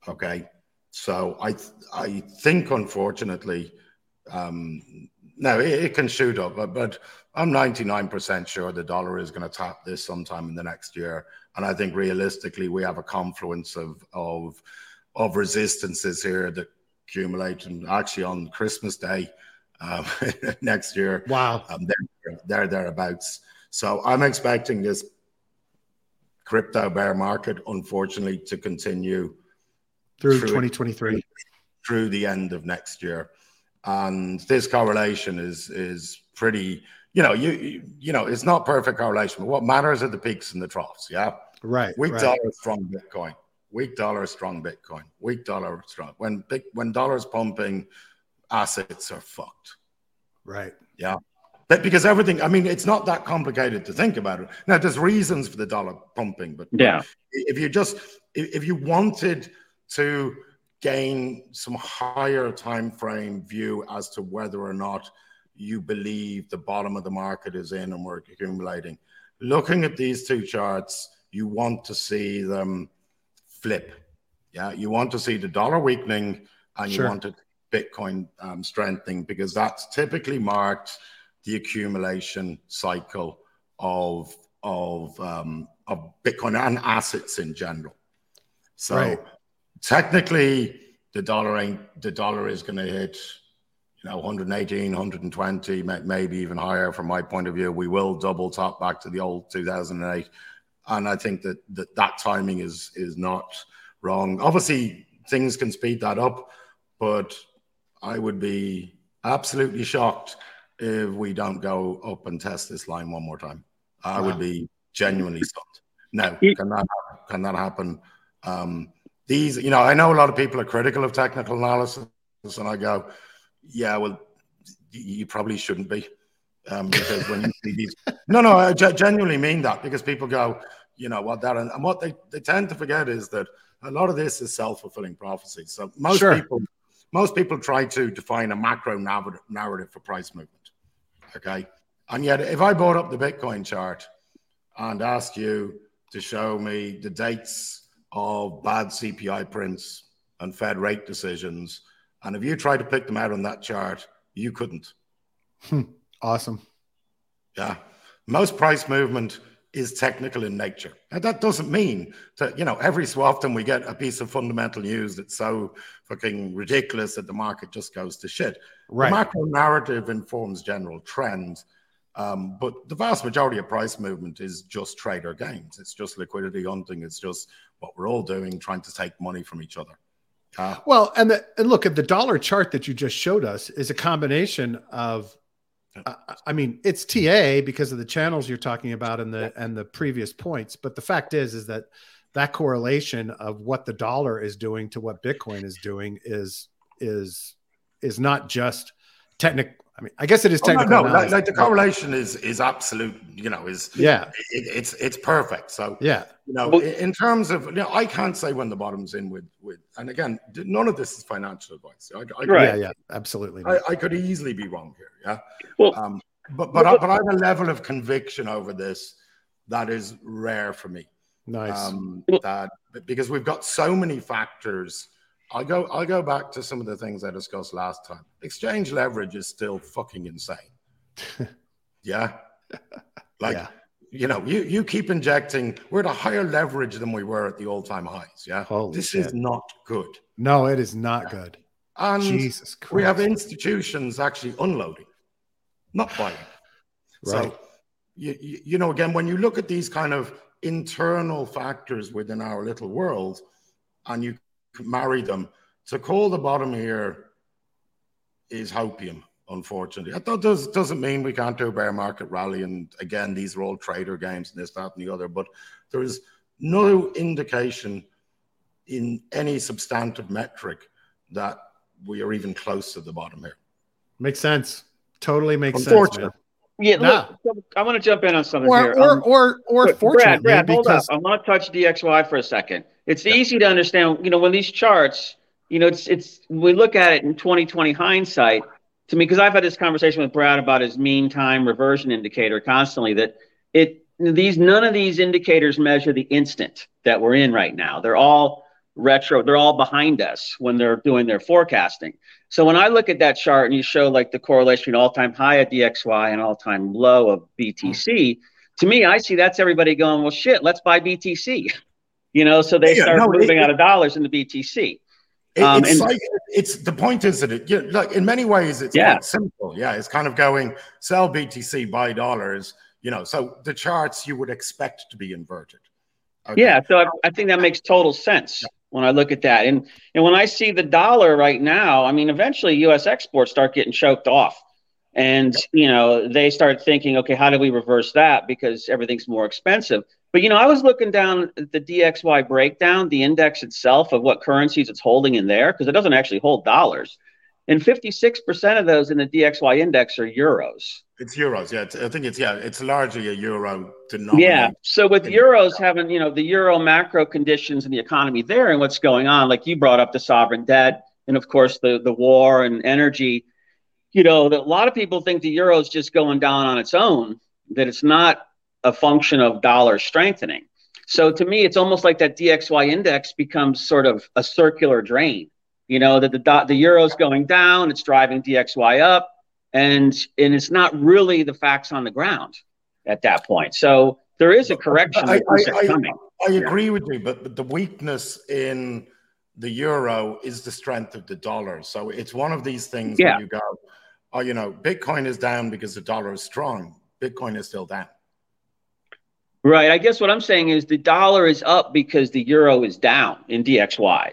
[SPEAKER 3] Okay. So I I think unfortunately, um, no, it, it, can shoot up, but, but I'm 99% sure the dollar is going to tap this sometime in the next year. And I think realistically, we have a confluence of of of resistances here that accumulate. And actually, on Christmas Day um, *laughs* next year,
[SPEAKER 1] wow,
[SPEAKER 3] um, they're, they're thereabouts. So I'm expecting this crypto bear market, unfortunately, to continue
[SPEAKER 1] through, through 2023
[SPEAKER 3] through the end of next year. And this correlation is is pretty, you know, you you, you know, it's not perfect correlation, but what matters are the peaks and the troughs. Yeah.
[SPEAKER 1] Right.
[SPEAKER 3] Weak
[SPEAKER 1] right.
[SPEAKER 3] dollar, strong Bitcoin. Weak dollar, strong Bitcoin. Weak dollar, strong. When big when dollars pumping, assets are fucked.
[SPEAKER 1] Right.
[SPEAKER 3] Yeah. But because everything, I mean, it's not that complicated to think about it. Now, there's reasons for the dollar pumping, but
[SPEAKER 2] yeah,
[SPEAKER 3] if you just if you wanted to gain some higher time frame view as to whether or not you believe the bottom of the market is in and we're accumulating, looking at these two charts, you want to see them flip. Yeah, you want to see the dollar weakening and sure. you want it Bitcoin um, strengthening because that's typically marked the accumulation cycle of of um, of Bitcoin and assets in general. So right. technically, the dollar ain't the dollar is going to hit you know 118 120 maybe even higher from my point of view we will double top back to the old 2008 and i think that that, that timing is is not wrong obviously things can speed that up but I would be absolutely shocked if we don't go up and test this line one more time. I wow. would be genuinely stunned. Now, can that can that happen? Um, these, you know, I know a lot of people are critical of technical analysis, and I go, yeah, well, you probably shouldn't be, um, because when you see these, *laughs* no, no, I genuinely mean that because people go, you know, what that, and, and what they they tend to forget is that a lot of this is self fulfilling prophecy. So most sure. people most people try to define a macro narrative for price movement. Okay. And yet, if I brought up the Bitcoin chart and asked you to show me the dates of bad CPI prints and Fed rate decisions, and if you tried to pick them out on that chart, you couldn't.
[SPEAKER 1] Hmm. Awesome.
[SPEAKER 3] Yeah. Most price movement is technical in nature. And that doesn't mean that, you know, every so often we get a piece of fundamental news that's so fucking ridiculous that the market just goes to shit. Right. The macro narrative informs general trends. Um, but the vast majority of price movement is just trader gains. It's just liquidity hunting. It's just what we're all doing, trying to take money from each other.
[SPEAKER 1] Uh, well, and, the, and look at the dollar chart that you just showed us is a combination of I mean, it's TA because of the channels you're talking about and the and the previous points. But the fact is, is that that correlation of what the dollar is doing to what Bitcoin is doing is is is not just technical. I mean, I guess it is technical.
[SPEAKER 3] Oh, no, no like, like, the correlation is is absolute. You know, is
[SPEAKER 1] yeah,
[SPEAKER 3] it, it's it's perfect. So
[SPEAKER 1] yeah,
[SPEAKER 3] you know, well, in terms of you know, I can't say when the bottom's in with with. And again, none of this is financial advice. I, I
[SPEAKER 1] right. Yeah, yeah, absolutely.
[SPEAKER 3] I, I, could easily be wrong here. Yeah. Well, um, but but, I, but I have a level of conviction over this that is rare for me.
[SPEAKER 1] Nice. Um,
[SPEAKER 3] that because we've got so many factors I'll go. I'll go back to some of the things I discussed last time. Exchange leverage is still fucking insane. *laughs* yeah, *laughs* like yeah. you know, you you keep injecting. We're at a higher leverage than we were at the all time highs. Yeah,
[SPEAKER 1] Holy
[SPEAKER 3] this
[SPEAKER 1] shit.
[SPEAKER 3] is not good.
[SPEAKER 1] No, it is not yeah. good.
[SPEAKER 3] And Jesus Christ. we have institutions actually unloading, not buying. Right. So, you, you, you know, again, when you look at these kind of internal factors within our little world, and you marry them. To call the bottom here is hopium, unfortunately. That does, doesn't mean we can't do a bear market rally. And again, these are all trader games and this, that, and the other. But there is no indication in any substantive metric that we are even close to the bottom here.
[SPEAKER 1] Makes sense. Totally makes sense. Man.
[SPEAKER 2] Yeah, look, I want to jump in on something
[SPEAKER 1] or,
[SPEAKER 2] here.
[SPEAKER 1] Or, um, or, or, or
[SPEAKER 2] Brad, Brad, hold up. I want to touch DXY for a second. It's yeah. easy to understand, you know, when these charts you know, it's it's we look at it in 2020 hindsight to me because I've had this conversation with Brad about his mean time reversion indicator constantly that it these none of these indicators measure the instant that we're in right now. They're all retro, they're all behind us when they're doing their forecasting. So when I look at that chart and you show like the correlation between all-time high of DXY and all-time low of BTC, to me, I see that's everybody going, well, shit, let's buy BTC. *laughs* You know, so they yeah, start no, moving it, out of dollars into BTC.
[SPEAKER 3] It, um, it's and, like it's the point is that it you know, like in many ways it's yeah. simple. Yeah, it's kind of going sell BTC, buy dollars. You know, so the charts you would expect to be inverted.
[SPEAKER 2] Okay. Yeah, so I, I, think that makes total sense when I look at that, and and when I see the dollar right now, I mean, eventually U.S. exports start getting choked off, and you know they start thinking, okay, how do we reverse that because everything's more expensive. But you know, I was looking down at the DXY breakdown, the index itself of what currencies it's holding in there, because it doesn't actually hold dollars. And 56% of those in the DXY index are euros.
[SPEAKER 3] It's euros, yeah. It's, I think it's yeah, it's largely a euro denominator.
[SPEAKER 2] Yeah. So with euros having, you know, the euro macro conditions and the economy there and what's going on, like you brought up the sovereign debt and of course the the war and energy, you know, that a lot of people think the euro is just going down on its own, that it's not a function of dollar strengthening. So to me, it's almost like that DXY index becomes sort of a circular drain. You know that the the euro's going down, it's driving DXY up, and and it's not really the facts on the ground at that point. So there is a correction I, I, coming.
[SPEAKER 3] I, I agree yeah. with you, but, but the weakness in the euro is the strength of the dollar. So it's one of these things yeah. where you go, oh, you know, Bitcoin is down because the dollar is strong. Bitcoin is still down.
[SPEAKER 2] Right. I guess what I'm saying is the dollar is up because the euro is down in DXY.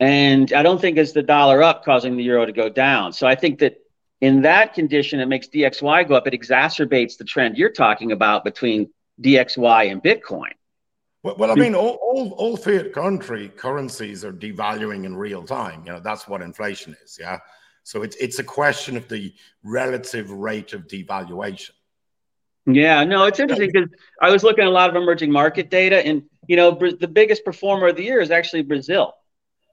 [SPEAKER 2] And I don't think it's the dollar up causing the euro to go down. So I think that in that condition, it makes DXY go up. It exacerbates the trend you're talking about between DXY and Bitcoin.
[SPEAKER 3] Well, well I mean, all, all, all fiat country currencies are devaluing in real time. You know, that's what inflation is. Yeah. So it's, it's a question of the relative rate of devaluation.
[SPEAKER 2] Yeah, no, it's interesting because I was looking at a lot of emerging market data, and you know, the biggest performer of the year is actually Brazil,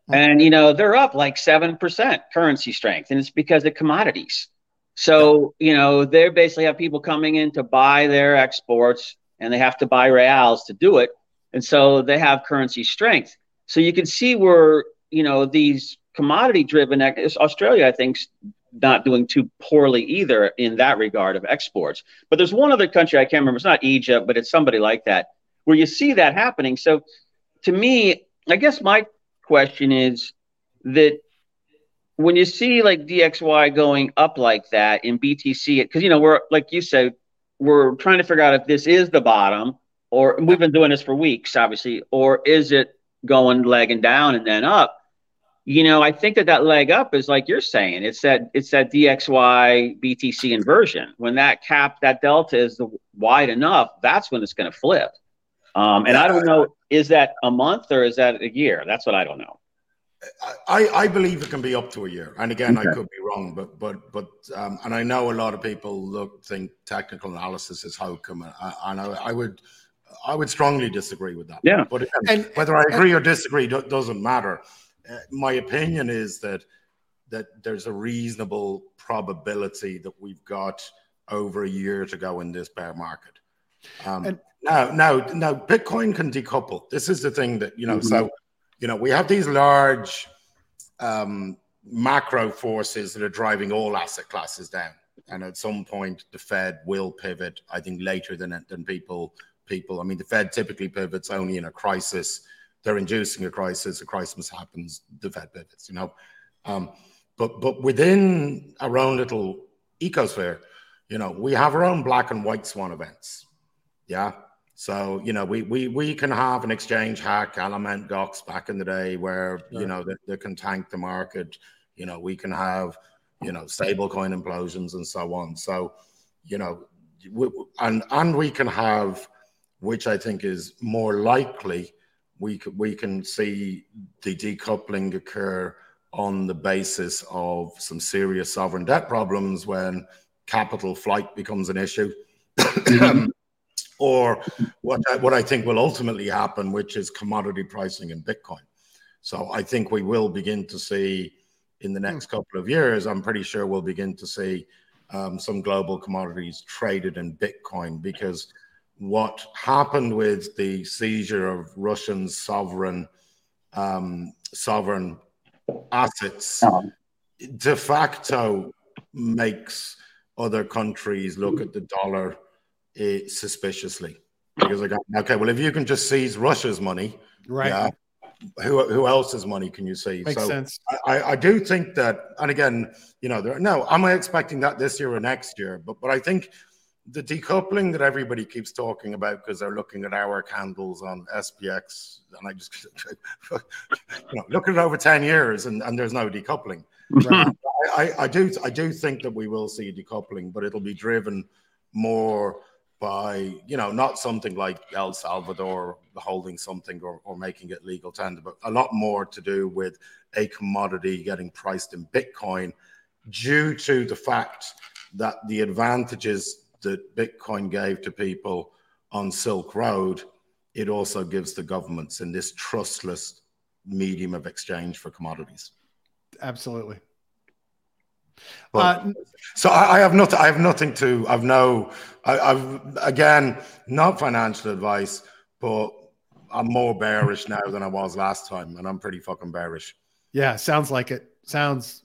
[SPEAKER 2] and you know they're up like seven percent currency strength, and it's because of commodities. So you know they basically have people coming in to buy their exports, and they have to buy reals to do it, and so they have currency strength. So you can see where you know these commodity driven Australia, I think, is not doing too poorly either in that regard of exports. But there's one other country I can't remember. It's not Egypt, but it's somebody like that where you see that happening. So to me, I guess my question is that when you see like DXY going up like that in BTC, because you know we're like you said, we're trying to figure out if this is the bottom, or we've been doing this for weeks, obviously, or is it going legging down and then up? you know, I think that that leg up is like you're saying. It's that it's that DXY BTC inversion. When that cap, that delta is wide enough, that's when it's going to flip. Um, and I don't know, is that a month or is that a year? That's what I don't know.
[SPEAKER 3] I, I believe it can be up to a year. And again, okay. I could be wrong, but but but um, and I know a lot of people look think technical analysis is how come, and I, I would I would strongly disagree with that.
[SPEAKER 2] Yeah.
[SPEAKER 3] But and, whether I agree or disagree doesn't matter uh, my opinion is that that there's a reasonable probability that we've got over a year to go in this bear market. Um, and, now, now, now, Bitcoin can decouple. This is the thing that you know. Mm-hmm. So, you know, we have these large um, macro forces that are driving all asset classes down, and at some point, the Fed will pivot. I think later than than people people. I mean, the Fed typically pivots only in a crisis they're inducing a crisis. A crisis happens, the Fed pivots, you know. Um, but but within our own little ecosphere, you know, we have our own black and white swan events. Yeah. So, you know, we we we can have an exchange hack, element docs back in the day where, you know, they, they can tank the market. You know, we can have, you know, stable coin implosions and so on. So, you know, we, and and we can have, which I think is more likely, we we can see the decoupling occur on the basis of some serious sovereign debt problems when capital flight becomes an issue. Mm-hmm. *clears throat* or what I, what I think will ultimately happen, which is commodity pricing in Bitcoin. So I think we will begin to see in the next couple of years. I'm pretty sure we'll begin to see um, some global commodities traded in Bitcoin because what happened with the seizure of Russian sovereign um, sovereign assets
[SPEAKER 2] Um,
[SPEAKER 3] de facto makes other countries look at the dollar uh, suspiciously because they go, okay, well, if you can just seize Russia's money,
[SPEAKER 1] Right.
[SPEAKER 3] yeah, who who else's money can you seize?
[SPEAKER 1] Makes
[SPEAKER 3] so
[SPEAKER 1] sense.
[SPEAKER 3] I, I do think that, and again, you know, there, no, am I expecting that this year or next year? But but I think the decoupling that everybody keeps talking about because they're looking at our candles on SPX, and I just *laughs* you know, look at it over ten years, and, and there's no decoupling. *laughs*
[SPEAKER 1] Right.
[SPEAKER 3] I, I, I do I do think that we will see decoupling, but it'll be driven more by you know not something like El Salvador holding something or, or making it legal tender, but a lot more to do with a commodity getting priced in Bitcoin due to the fact that the advantages that Bitcoin gave to people on Silk Road, it also gives the governments in this trustless medium of exchange for commodities.
[SPEAKER 1] Absolutely.
[SPEAKER 3] But-
[SPEAKER 1] Uh,
[SPEAKER 3] So I, I have nothing. I have nothing to. I've no. I, I've again not financial advice, but I'm more bearish now than I was last time, and I'm pretty fucking bearish.
[SPEAKER 1] yeah, sounds like it. Sounds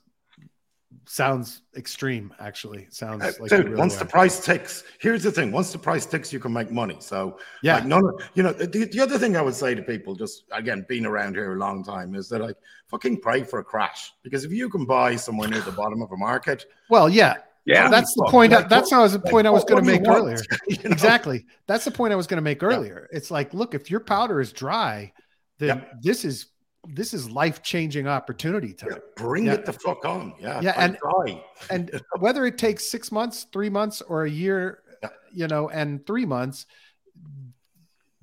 [SPEAKER 1] sounds extreme. Actually, sounds
[SPEAKER 3] Uh,
[SPEAKER 1] like
[SPEAKER 3] Dude,
[SPEAKER 1] really
[SPEAKER 3] once
[SPEAKER 1] are.
[SPEAKER 3] the price ticks, here's the thing: once the price ticks, you can make money. So
[SPEAKER 1] yeah,
[SPEAKER 3] like none of you know. The, the other thing I would say to people, just again being around here a long time, is that like fucking pray for a crash because if you can buy somewhere near the *sighs* bottom of a market,
[SPEAKER 1] well, yeah,
[SPEAKER 2] yeah.
[SPEAKER 1] that's the point.
[SPEAKER 3] like,
[SPEAKER 1] that's
[SPEAKER 3] what-
[SPEAKER 1] how was the
[SPEAKER 3] like,
[SPEAKER 1] point I was going to
[SPEAKER 3] what do you
[SPEAKER 1] make earlier. *laughs*
[SPEAKER 3] You know?
[SPEAKER 1] Exactly. That's the point I was going to make earlier. It's like, look, if your powder is dry, then
[SPEAKER 3] Yeah.
[SPEAKER 1] this is this is life changing opportunity time.
[SPEAKER 3] Yeah, bring
[SPEAKER 1] Yeah.
[SPEAKER 3] it the fuck on. Yeah.
[SPEAKER 1] Yeah, and-
[SPEAKER 3] try.
[SPEAKER 1] and *laughs* whether it takes six months, three months, or a year,
[SPEAKER 3] Yeah.
[SPEAKER 1] you know, and three months,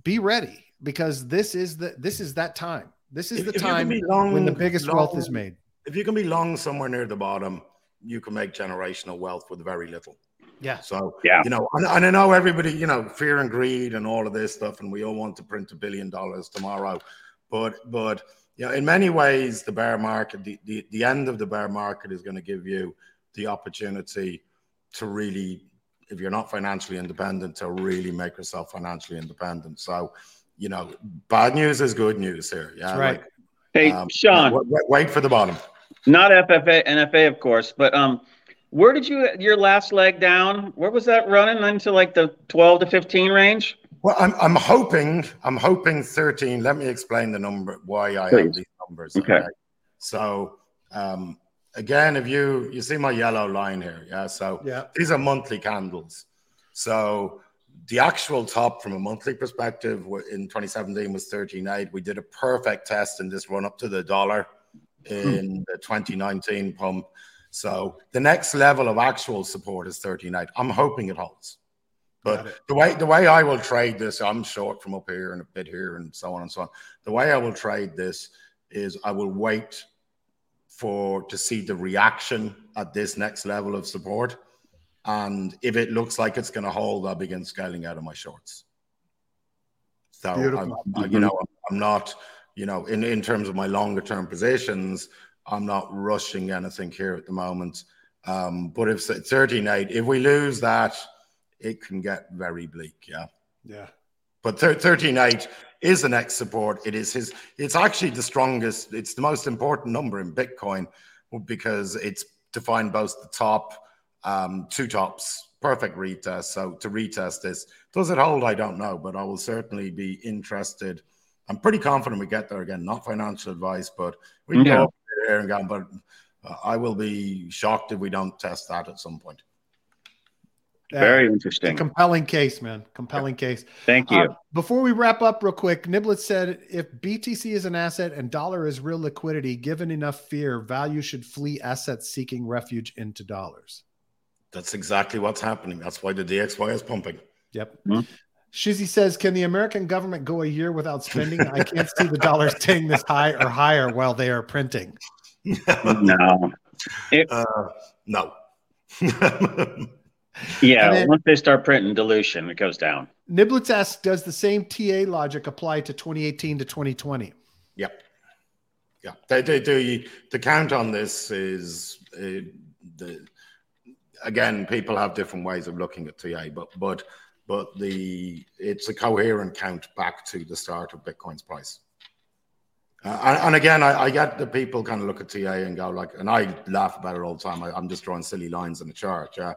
[SPEAKER 1] be ready because this is the this is that time. This is
[SPEAKER 3] If-
[SPEAKER 1] the
[SPEAKER 3] if
[SPEAKER 1] time
[SPEAKER 3] long-
[SPEAKER 1] when the biggest wealth is made.
[SPEAKER 3] If you can be long somewhere near the bottom, you can make generational wealth with very little.
[SPEAKER 1] Yeah,
[SPEAKER 3] So,
[SPEAKER 2] Yeah.
[SPEAKER 3] you know, and, and I know everybody, you know, fear and greed and all of this stuff, and we all want to print a billion dollars tomorrow. But, but, you know, in many ways, the bear market, the, the, the end of the bear market is going to give you the opportunity to really, if you're not financially independent, to really make yourself financially independent. So, you know, bad news is good news here. Yeah.
[SPEAKER 1] That's right.
[SPEAKER 2] Hey,
[SPEAKER 3] um,
[SPEAKER 2] Sean,
[SPEAKER 3] wait- wait- wait for the bottom.
[SPEAKER 2] not FFA, NFA, of course, but um, where did you your last leg down? Where was that running into like the twelve to fifteen range?
[SPEAKER 3] Well, I'm I'm hoping I'm hoping 13. Let me explain the number why I have these numbers.
[SPEAKER 2] Okay.
[SPEAKER 3] So um again, if you you see my yellow line here, yeah. So
[SPEAKER 1] yeah,
[SPEAKER 3] these are monthly candles. So the actual top from a monthly perspective in 2017 was 13.8. We did a perfect test in this run up to the dollar in the 2019 pump. So the next level of actual support is 13.8. I'm hoping it holds. But the way the way I will trade this, I'm short from up here and a bit here and so on and so on. The way I will trade this is I will wait for to see the reaction at this next level of support. And if it looks like it's going to hold, I'll begin scaling out of my shorts. So, I'm, I'm- you know, I'm, not, you know, in, in terms of my longer term positions, I'm not rushing anything here at the moment. Um, but if it's 13.8, if we lose that, it can get very bleak. Yeah.
[SPEAKER 1] yeah,
[SPEAKER 3] But thir- 13.8 is the next support. It is his, it's actually the strongest, it's the most important number in Bitcoin because it's defined both the top, um, two tops, perfect retest. So to retest this, does it hold? I don't know, but I will certainly be interested. I'm pretty confident we get there again, not financial advice, but we can
[SPEAKER 2] Yeah.
[SPEAKER 3] go there and go, but uh, I will be shocked if we don't test that at some point.
[SPEAKER 1] Yeah.
[SPEAKER 2] Very
[SPEAKER 1] It's a
[SPEAKER 2] interesting.
[SPEAKER 1] compelling case, man. Compelling case.
[SPEAKER 2] Thank you.
[SPEAKER 1] Uh, before we wrap up, real quick, Niblet said if BTC is an asset and dollar is real liquidity, given enough fear, value should flee assets seeking refuge into dollars.
[SPEAKER 3] That's exactly what's happening. That's why the DXY is pumping.
[SPEAKER 1] Yep.
[SPEAKER 2] Hmm.
[SPEAKER 1] Shizzy says, Can the American government go a year without spending? I can't see the dollar *laughs* staying this high or higher while they are printing.
[SPEAKER 2] no. *laughs*
[SPEAKER 3] Uh, no. *laughs*
[SPEAKER 2] Yeah.
[SPEAKER 1] Then-
[SPEAKER 2] once they start printing dilution, it goes down.
[SPEAKER 1] Niblets asks, Does the same TA logic apply to 2018 to 2020?
[SPEAKER 3] yep. Yeah, they, they do. The count on this is uh, the again, people have different ways of looking at TA, but but but the it's a coherent count back to the start of Bitcoin's price. Uh, and, and, again, I, I, get the people kind of look at TA and go like, and I laugh about it all the time. I, am just drawing silly lines in the chart, yeah.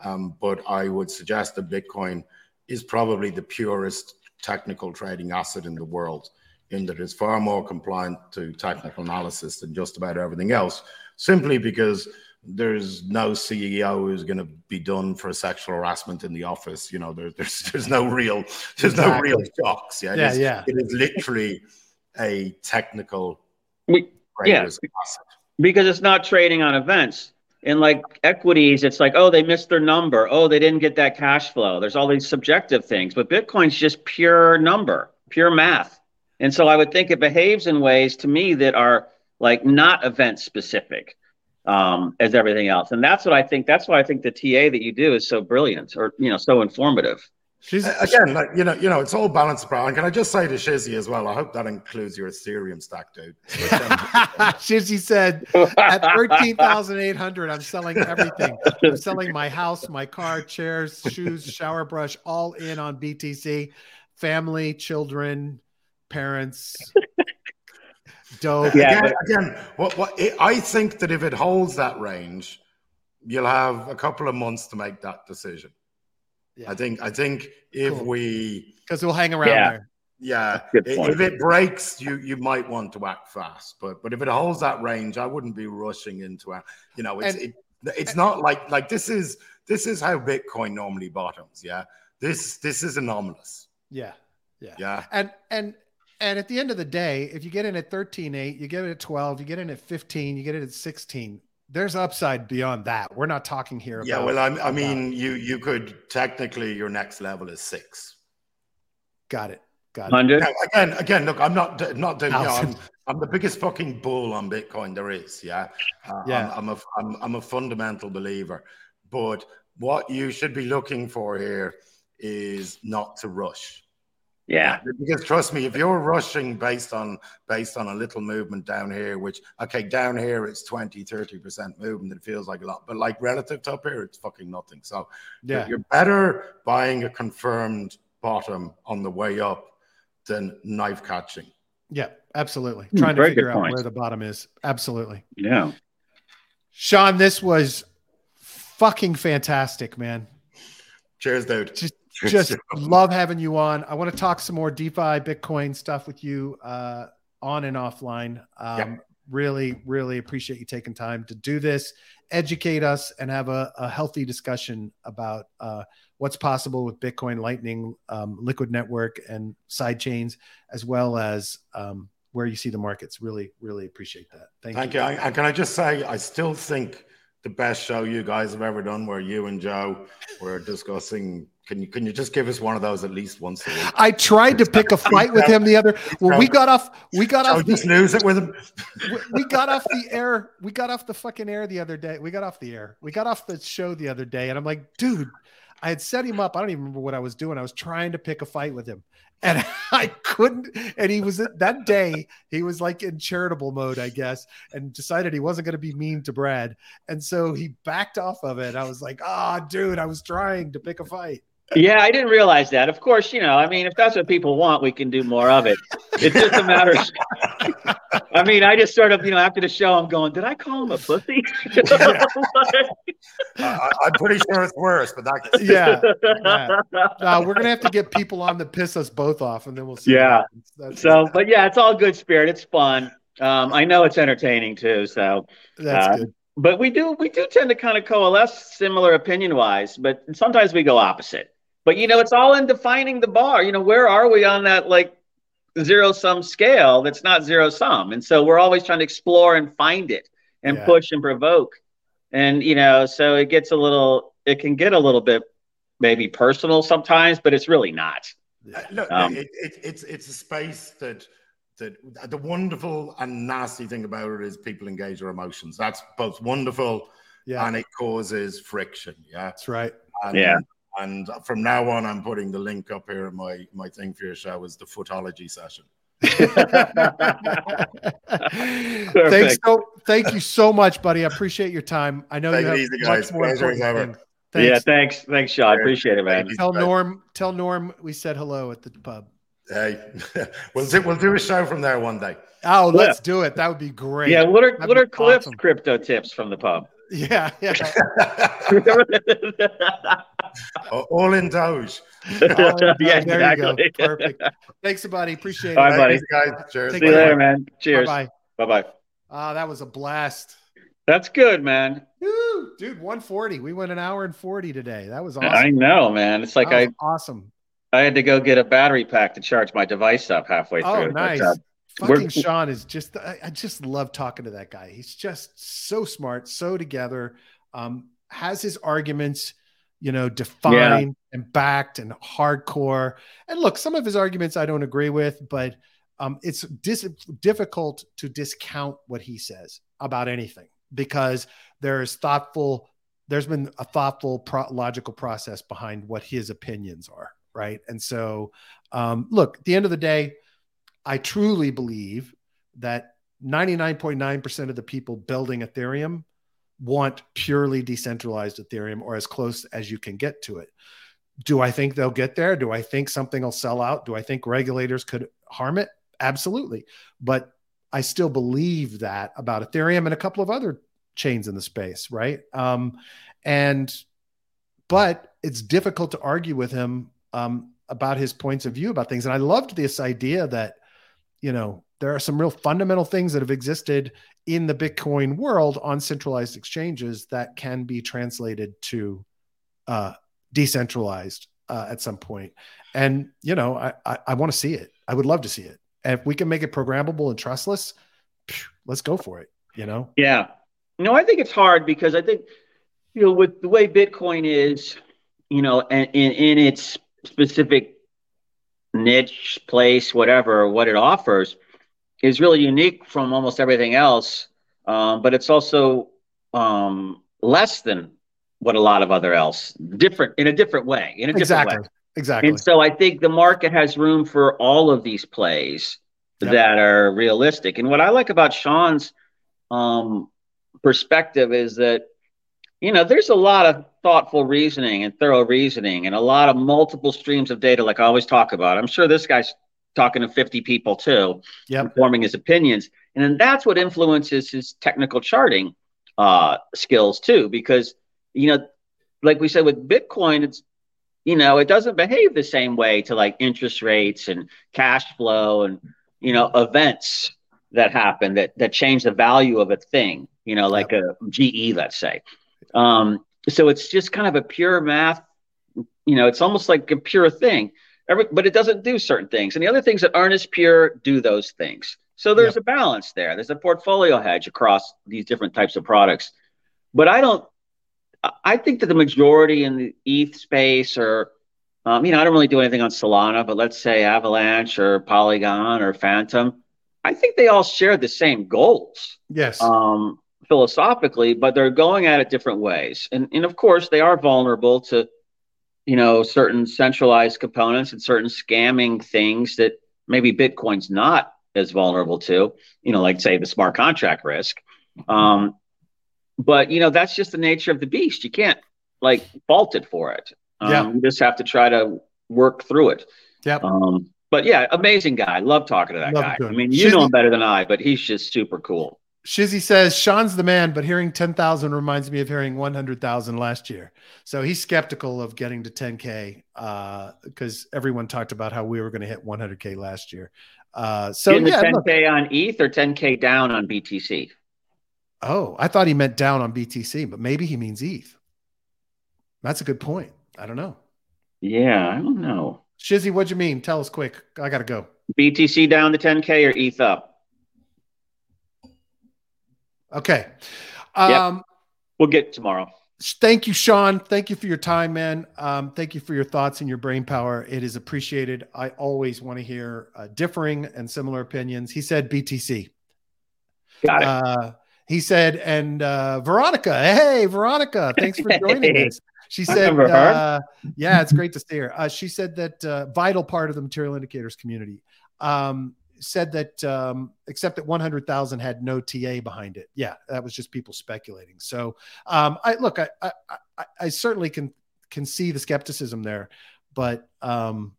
[SPEAKER 3] Um, but I would suggest that Bitcoin is probably the purest technical trading asset in the world, in that it's far more compliant to technical analysis than just about everything else, simply because there's no CEO who's going to be done for sexual harassment in the office. You know, there, there's *laughs* there's no real there's exactly. no real shocks. Yeah,
[SPEAKER 1] yeah,
[SPEAKER 3] it is,
[SPEAKER 1] yeah.
[SPEAKER 3] It is literally a technical.
[SPEAKER 2] We, yeah, because it's not trading on events. In like equities, it's like, oh, they missed their number. Oh, they didn't get that cash flow. There's all these subjective things, but Bitcoin's just pure number, pure math. And so I would think it behaves in ways to me that are like not event specific um, as everything else. And that's what I think. That's why I think the TA that you do is so brilliant, or you know, so informative.
[SPEAKER 3] She's again, like you know, you know, it's all balanced. And can I just say to Shizzy as well? I hope that includes your Ethereum stack, dude. *laughs*
[SPEAKER 1] Shizzy said, at thirteen thousand eight hundred, I'm selling everything. I'm selling my house, my car, chairs, shoes, shower brush, all in on BTC. Family, children, parents, Dope.
[SPEAKER 3] Yeah, again, but- again what, what it, I think that if it holds that range, you'll have a couple of months to make that decision. Yeah. I think. I think if cool. we
[SPEAKER 1] because we'll hang around yeah. there.
[SPEAKER 3] Yeah, if it breaks, you you might want to act fast. But but if it holds that range, I wouldn't be rushing into it. You know, it's and, it, it's and, not like like this is this is how Bitcoin normally bottoms. Yeah, this this is anomalous.
[SPEAKER 1] Yeah, yeah,
[SPEAKER 3] yeah.
[SPEAKER 1] And and and at the end of the day, if you get in at 13.8, you get it at 12, you get in at 15, you get it at 16. There's upside beyond that. We're not talking here.
[SPEAKER 3] Yeah, well, I'm, i mean, you you could technically your next level is six.
[SPEAKER 1] Got it. Got
[SPEAKER 2] it.
[SPEAKER 3] Again, again. Look, I'm not not doing. You know, I'm, *laughs* I'm the biggest fucking bull on Bitcoin there is. Yeah, uh, yeah. I'm, I'm a I'm, I'm a fundamental believer, but what you should be looking for here is not to rush.
[SPEAKER 2] Yeah.
[SPEAKER 3] Because trust me, if you're rushing based on based on a little movement down here, which okay, down here it's 20, 30% movement, it feels like a lot. But like relative to up here, it's fucking nothing. So yeah, you're better buying a confirmed bottom on the way up than knife catching.
[SPEAKER 1] Yeah, absolutely. Hmm, Trying to figure out where the bottom is. Absolutely.
[SPEAKER 2] Yeah.
[SPEAKER 1] Sean, this was fucking fantastic, man.
[SPEAKER 3] Cheers, dude.
[SPEAKER 1] Just just love having you on. I want to talk some more DeFi, Bitcoin stuff with you uh, on and offline. Um, yeah. Really, really appreciate you taking time to do this, educate us, and have a, a healthy discussion about uh, what's possible with Bitcoin, Lightning, um, Liquid Network, and side chains, as well as um, where you see the markets. Really, really appreciate that. Thank,
[SPEAKER 3] Thank you. you. I, can I just say, I still think the best show you guys have ever done, where you and Joe were discussing can you can you just give us one of those at least once a week?
[SPEAKER 1] I tried to pick a fight with him the other. Well, we got off. We got off.
[SPEAKER 3] Just lose it with him.
[SPEAKER 1] We got off the air. We got off the fucking air the other day. We got off the air. We got off the show the other day, and I'm like, dude, I had set him up. I don't even remember what I was doing. I was trying to pick a fight with him and *laughs* I couldn't. And he was that day, he was like in charitable mode, I guess, and decided he wasn't going to be mean to Brad. And so he backed off of it. I was like, ah, oh, dude, I was trying to pick a fight.
[SPEAKER 2] Yeah, I didn't realize that. Of course, you know, I mean, if that's what people want, we can do more of it. It's just a matter of, *laughs* I mean, I just sort of, you know, after the show, I'm going, did I call him a pussy? *laughs*
[SPEAKER 3] I, am pretty sure it's worse, but that. *laughs*
[SPEAKER 1] Yeah. yeah. we're going to have to get people on to piss us both off, and then we'll see.
[SPEAKER 2] Yeah. So, but yeah, it's all good spirit. It's fun. Um, I know it's entertaining too. So,
[SPEAKER 1] that's uh, good
[SPEAKER 2] but we do we do tend to kind of coalesce similar opinion wise but sometimes we go opposite but you know, it's all in defining the bar. You know, where are we on that like zero sum scale that's not zero sum? And so we're always trying to explore and find it and yeah. push and provoke. And you know, so it gets a little it can get a little bit maybe personal sometimes, but it's really not.
[SPEAKER 3] Uh, look, um, it, it, it's it's a space that that the wonderful and nasty thing about it is people engage their emotions. That's both wonderful yeah. and it causes friction. Yeah,
[SPEAKER 1] that's right.
[SPEAKER 2] And, yeah.
[SPEAKER 3] And from now on, I'm putting the link up here in my my thing for your show is the footology session.
[SPEAKER 1] Thanks so, thank you so much, buddy. I appreciate your time. I know
[SPEAKER 3] Take
[SPEAKER 1] you
[SPEAKER 3] it
[SPEAKER 1] have
[SPEAKER 3] easy,
[SPEAKER 1] much
[SPEAKER 3] guys.
[SPEAKER 1] more
[SPEAKER 3] Pleasure as
[SPEAKER 1] important
[SPEAKER 3] ever.
[SPEAKER 1] things. Thanks.
[SPEAKER 2] Yeah, thanks, thanks, Sean.
[SPEAKER 3] Sure.
[SPEAKER 2] Appreciate it, man.
[SPEAKER 1] Tell Norm, tell Norm we said hello at the pub.
[SPEAKER 3] Hey, *laughs* we'll do we'll do a show from there one day.
[SPEAKER 1] Oh, let's do it. That would be great.
[SPEAKER 2] Yeah, what are
[SPEAKER 1] That'd
[SPEAKER 2] what are Cliff's
[SPEAKER 1] awesome.
[SPEAKER 2] crypto tips from the pub?
[SPEAKER 1] yeah, yeah. *laughs* *laughs*
[SPEAKER 3] All in Doge.
[SPEAKER 1] Oh, *laughs*
[SPEAKER 2] yeah,
[SPEAKER 1] there you go. Perfect. Thanks, buddy. Appreciate
[SPEAKER 2] All
[SPEAKER 1] it.
[SPEAKER 2] right, buddy.
[SPEAKER 3] Guys. Cheers.
[SPEAKER 2] See you later, man. Cheers.
[SPEAKER 1] Bye
[SPEAKER 2] Bye bye.
[SPEAKER 1] Ah, that was a blast.
[SPEAKER 2] That's good, man.
[SPEAKER 1] Woo, dude, 140. We went an hour and 40 today. That was awesome.
[SPEAKER 2] I know, man. It's like I
[SPEAKER 1] awesome.
[SPEAKER 2] I had to go get a battery pack to charge my device up halfway through.
[SPEAKER 1] Oh,
[SPEAKER 2] But,
[SPEAKER 1] nice.
[SPEAKER 2] uh,
[SPEAKER 1] Fucking
[SPEAKER 2] we're-
[SPEAKER 1] Sean is just, I, I just love talking to that guy. He's just so smart, so together, um, has his arguments, you know, defined and backed and hardcore. And look, some of his arguments I don't agree with, but um, it's dis- difficult to discount what he says about anything because there's thoughtful, there's been a thoughtful, pro- logical process behind what his opinions are. Right. And so, um, look, at the end of the day, I truly believe that 99.9% of the people building Ethereum want purely decentralized Ethereum or as close as you can get to it. Do I think they'll get there? Do I think something will sell out? Do I think regulators could harm it? Absolutely. But I still believe that about Ethereum and a couple of other chains in the space, right? Um, and but it's difficult to argue with him um, about his points of view about things. And I loved this idea that you know there are some real fundamental things that have existed in the Bitcoin world on centralized exchanges that can be translated to uh, decentralized uh, at some point. And you know, I I, I want to see it. I would love to see it. And if we can make it programmable and trustless, phew, let's go for it. You know.
[SPEAKER 2] Yeah. No, I think it's hard because I think, you know, with the way Bitcoin is, you know, and in, in its specific niche, place, whatever, what it offers is really unique from almost everything else. Um, but it's also um, less than what a lot of other else, different in a different way, in a different
[SPEAKER 1] Exactly.
[SPEAKER 2] way.
[SPEAKER 1] Exactly.
[SPEAKER 2] And so I think the market has room for all of these plays
[SPEAKER 1] Yep.
[SPEAKER 2] that are realistic. And what I like about Sean's um, perspective is that, you know, there's a lot of thoughtful reasoning and thorough reasoning and a lot of multiple streams of data, like I always talk about. I'm sure this guy's talking to 50 people too,
[SPEAKER 1] Yep.
[SPEAKER 2] forming his opinions. And then that's what influences his technical charting uh, skills too, because, you know, like we said with Bitcoin, it's, you know, it doesn't behave the same way to like interest rates and cash flow and, you know, events that happen that that change the value of a thing, you know, like a GE, let's say. Um, so it's just kind of a pure math, you know, it's almost like a pure thing. Every, but it doesn't do certain things. And the other things that aren't as pure do those things. So there's a balance there. There's a portfolio hedge across these different types of products. But I don't I- I think that the majority in the ETH space or um, you know, I don't really do anything on Solana, but let's say Avalanche or Polygon or Fantom, I think they all share the same goals
[SPEAKER 1] yes.
[SPEAKER 2] um, philosophically, but they're going at it different ways. And, and of course, they are vulnerable to, you know, certain centralized components and certain scamming things that maybe Bitcoin's not as vulnerable to, you know, like say the smart contract risk. Um, but, you know, that's just the nature of the beast. You can't like fault it for it. Um,
[SPEAKER 1] Yeah.
[SPEAKER 2] You just have to try to work through it.
[SPEAKER 1] Yep.
[SPEAKER 2] Um, but yeah, amazing guy. Love talking to that
[SPEAKER 1] Love
[SPEAKER 2] guy. I mean, you know him better than I, but he's just super cool.
[SPEAKER 1] Shizzy says Sean's the man, but hearing 10,000 reminds me of hearing 100,000 last year. So he's skeptical of getting to 10K because everyone talked about how we were going to hit 100K last year. Uh, so
[SPEAKER 2] Getting
[SPEAKER 1] yeah,
[SPEAKER 2] the 10K on ETH or 10K down on BTC?
[SPEAKER 1] oh, I thought he meant down on BTC, but maybe he means ETH. That's a good point. I don't know.
[SPEAKER 2] Yeah, I don't know.
[SPEAKER 1] Shizzy, what'd you mean? Tell us quick. I got to go.
[SPEAKER 2] BTC down to 10K or ETH up?
[SPEAKER 1] Okay. Um,
[SPEAKER 2] We'll get tomorrow.
[SPEAKER 1] thank you, Sean. Thank you for your time, man. Um, thank you for your thoughts and your brain power. It is appreciated. I always want to hear uh, differing and similar opinions. He said BTC.
[SPEAKER 2] Got it.
[SPEAKER 1] Uh, he said, and uh, Veronica, hey, Veronica, thanks for joining *laughs* us. She said, uh, yeah, it's great to see her. Uh, she said that uh, vital part of the material indicators community. Um, said that um, except that 100,000 had no TA behind it. Yeah, that was just people speculating. So um, I look, I, I, I, I certainly can can see the skepticism there, but um,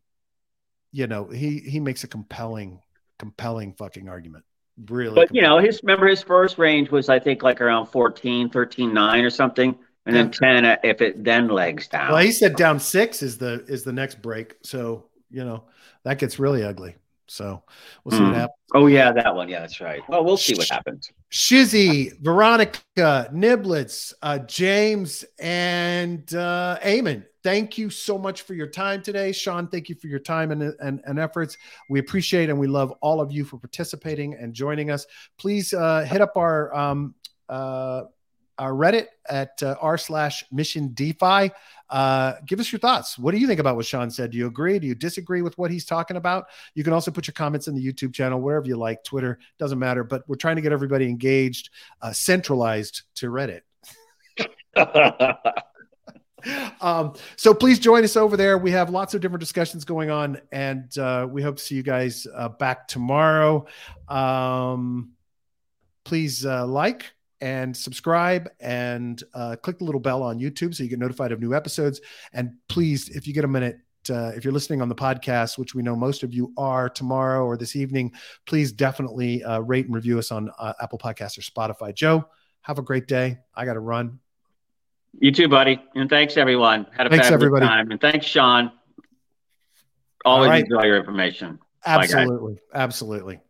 [SPEAKER 1] you know, he he makes a compelling, compelling fucking argument. Really,
[SPEAKER 2] but
[SPEAKER 1] compelling.
[SPEAKER 2] you know, his remember his first range was I think like around 14, 13, 9 or something. And then
[SPEAKER 1] Yeah.
[SPEAKER 2] 10 if it then legs down.
[SPEAKER 1] well, he said down six is the is the next break. So you know that gets really ugly. So we'll see what
[SPEAKER 2] Hmm.
[SPEAKER 1] happens.
[SPEAKER 2] Oh yeah, that one. Yeah, that's right. Well, we'll see what happens.
[SPEAKER 1] Shizzy, Veronica, Niblets, uh, James, and uh, Eamon, thank you so much for your time today. Sean, thank you for your time and, and, and efforts. We appreciate and we love all of you for participating and joining us. Please uh, hit up our um, uh, our Reddit at uh, r slash mission DeFi. Uh, give us your thoughts. What do you think about what Sean said? Do you agree? Do you disagree with what he's talking about? You can also put your comments in the YouTube channel, wherever you like, Twitter, doesn't matter. But we're trying to get everybody engaged, uh, centralized to Reddit. *laughs* Um, so please join us over there. We have lots of different discussions going on, and uh, we hope to see you guys uh, back tomorrow. Um, please uh, like and subscribe and uh, click the little bell on YouTube so you get notified of new episodes. And please, if you get a minute, uh, if you're listening on the podcast, which we know most of you are tomorrow or this evening, please definitely uh, rate and review us on uh, Apple Podcasts or Spotify. Joe, have a great day. I got to run.
[SPEAKER 2] you too, buddy. And thanks everyone. Had a
[SPEAKER 1] Thanks,
[SPEAKER 2] fabulous
[SPEAKER 1] everybody.
[SPEAKER 2] time. And thanks, Sean. Always
[SPEAKER 1] right.
[SPEAKER 2] enjoy your information.
[SPEAKER 1] Absolutely. Absolutely.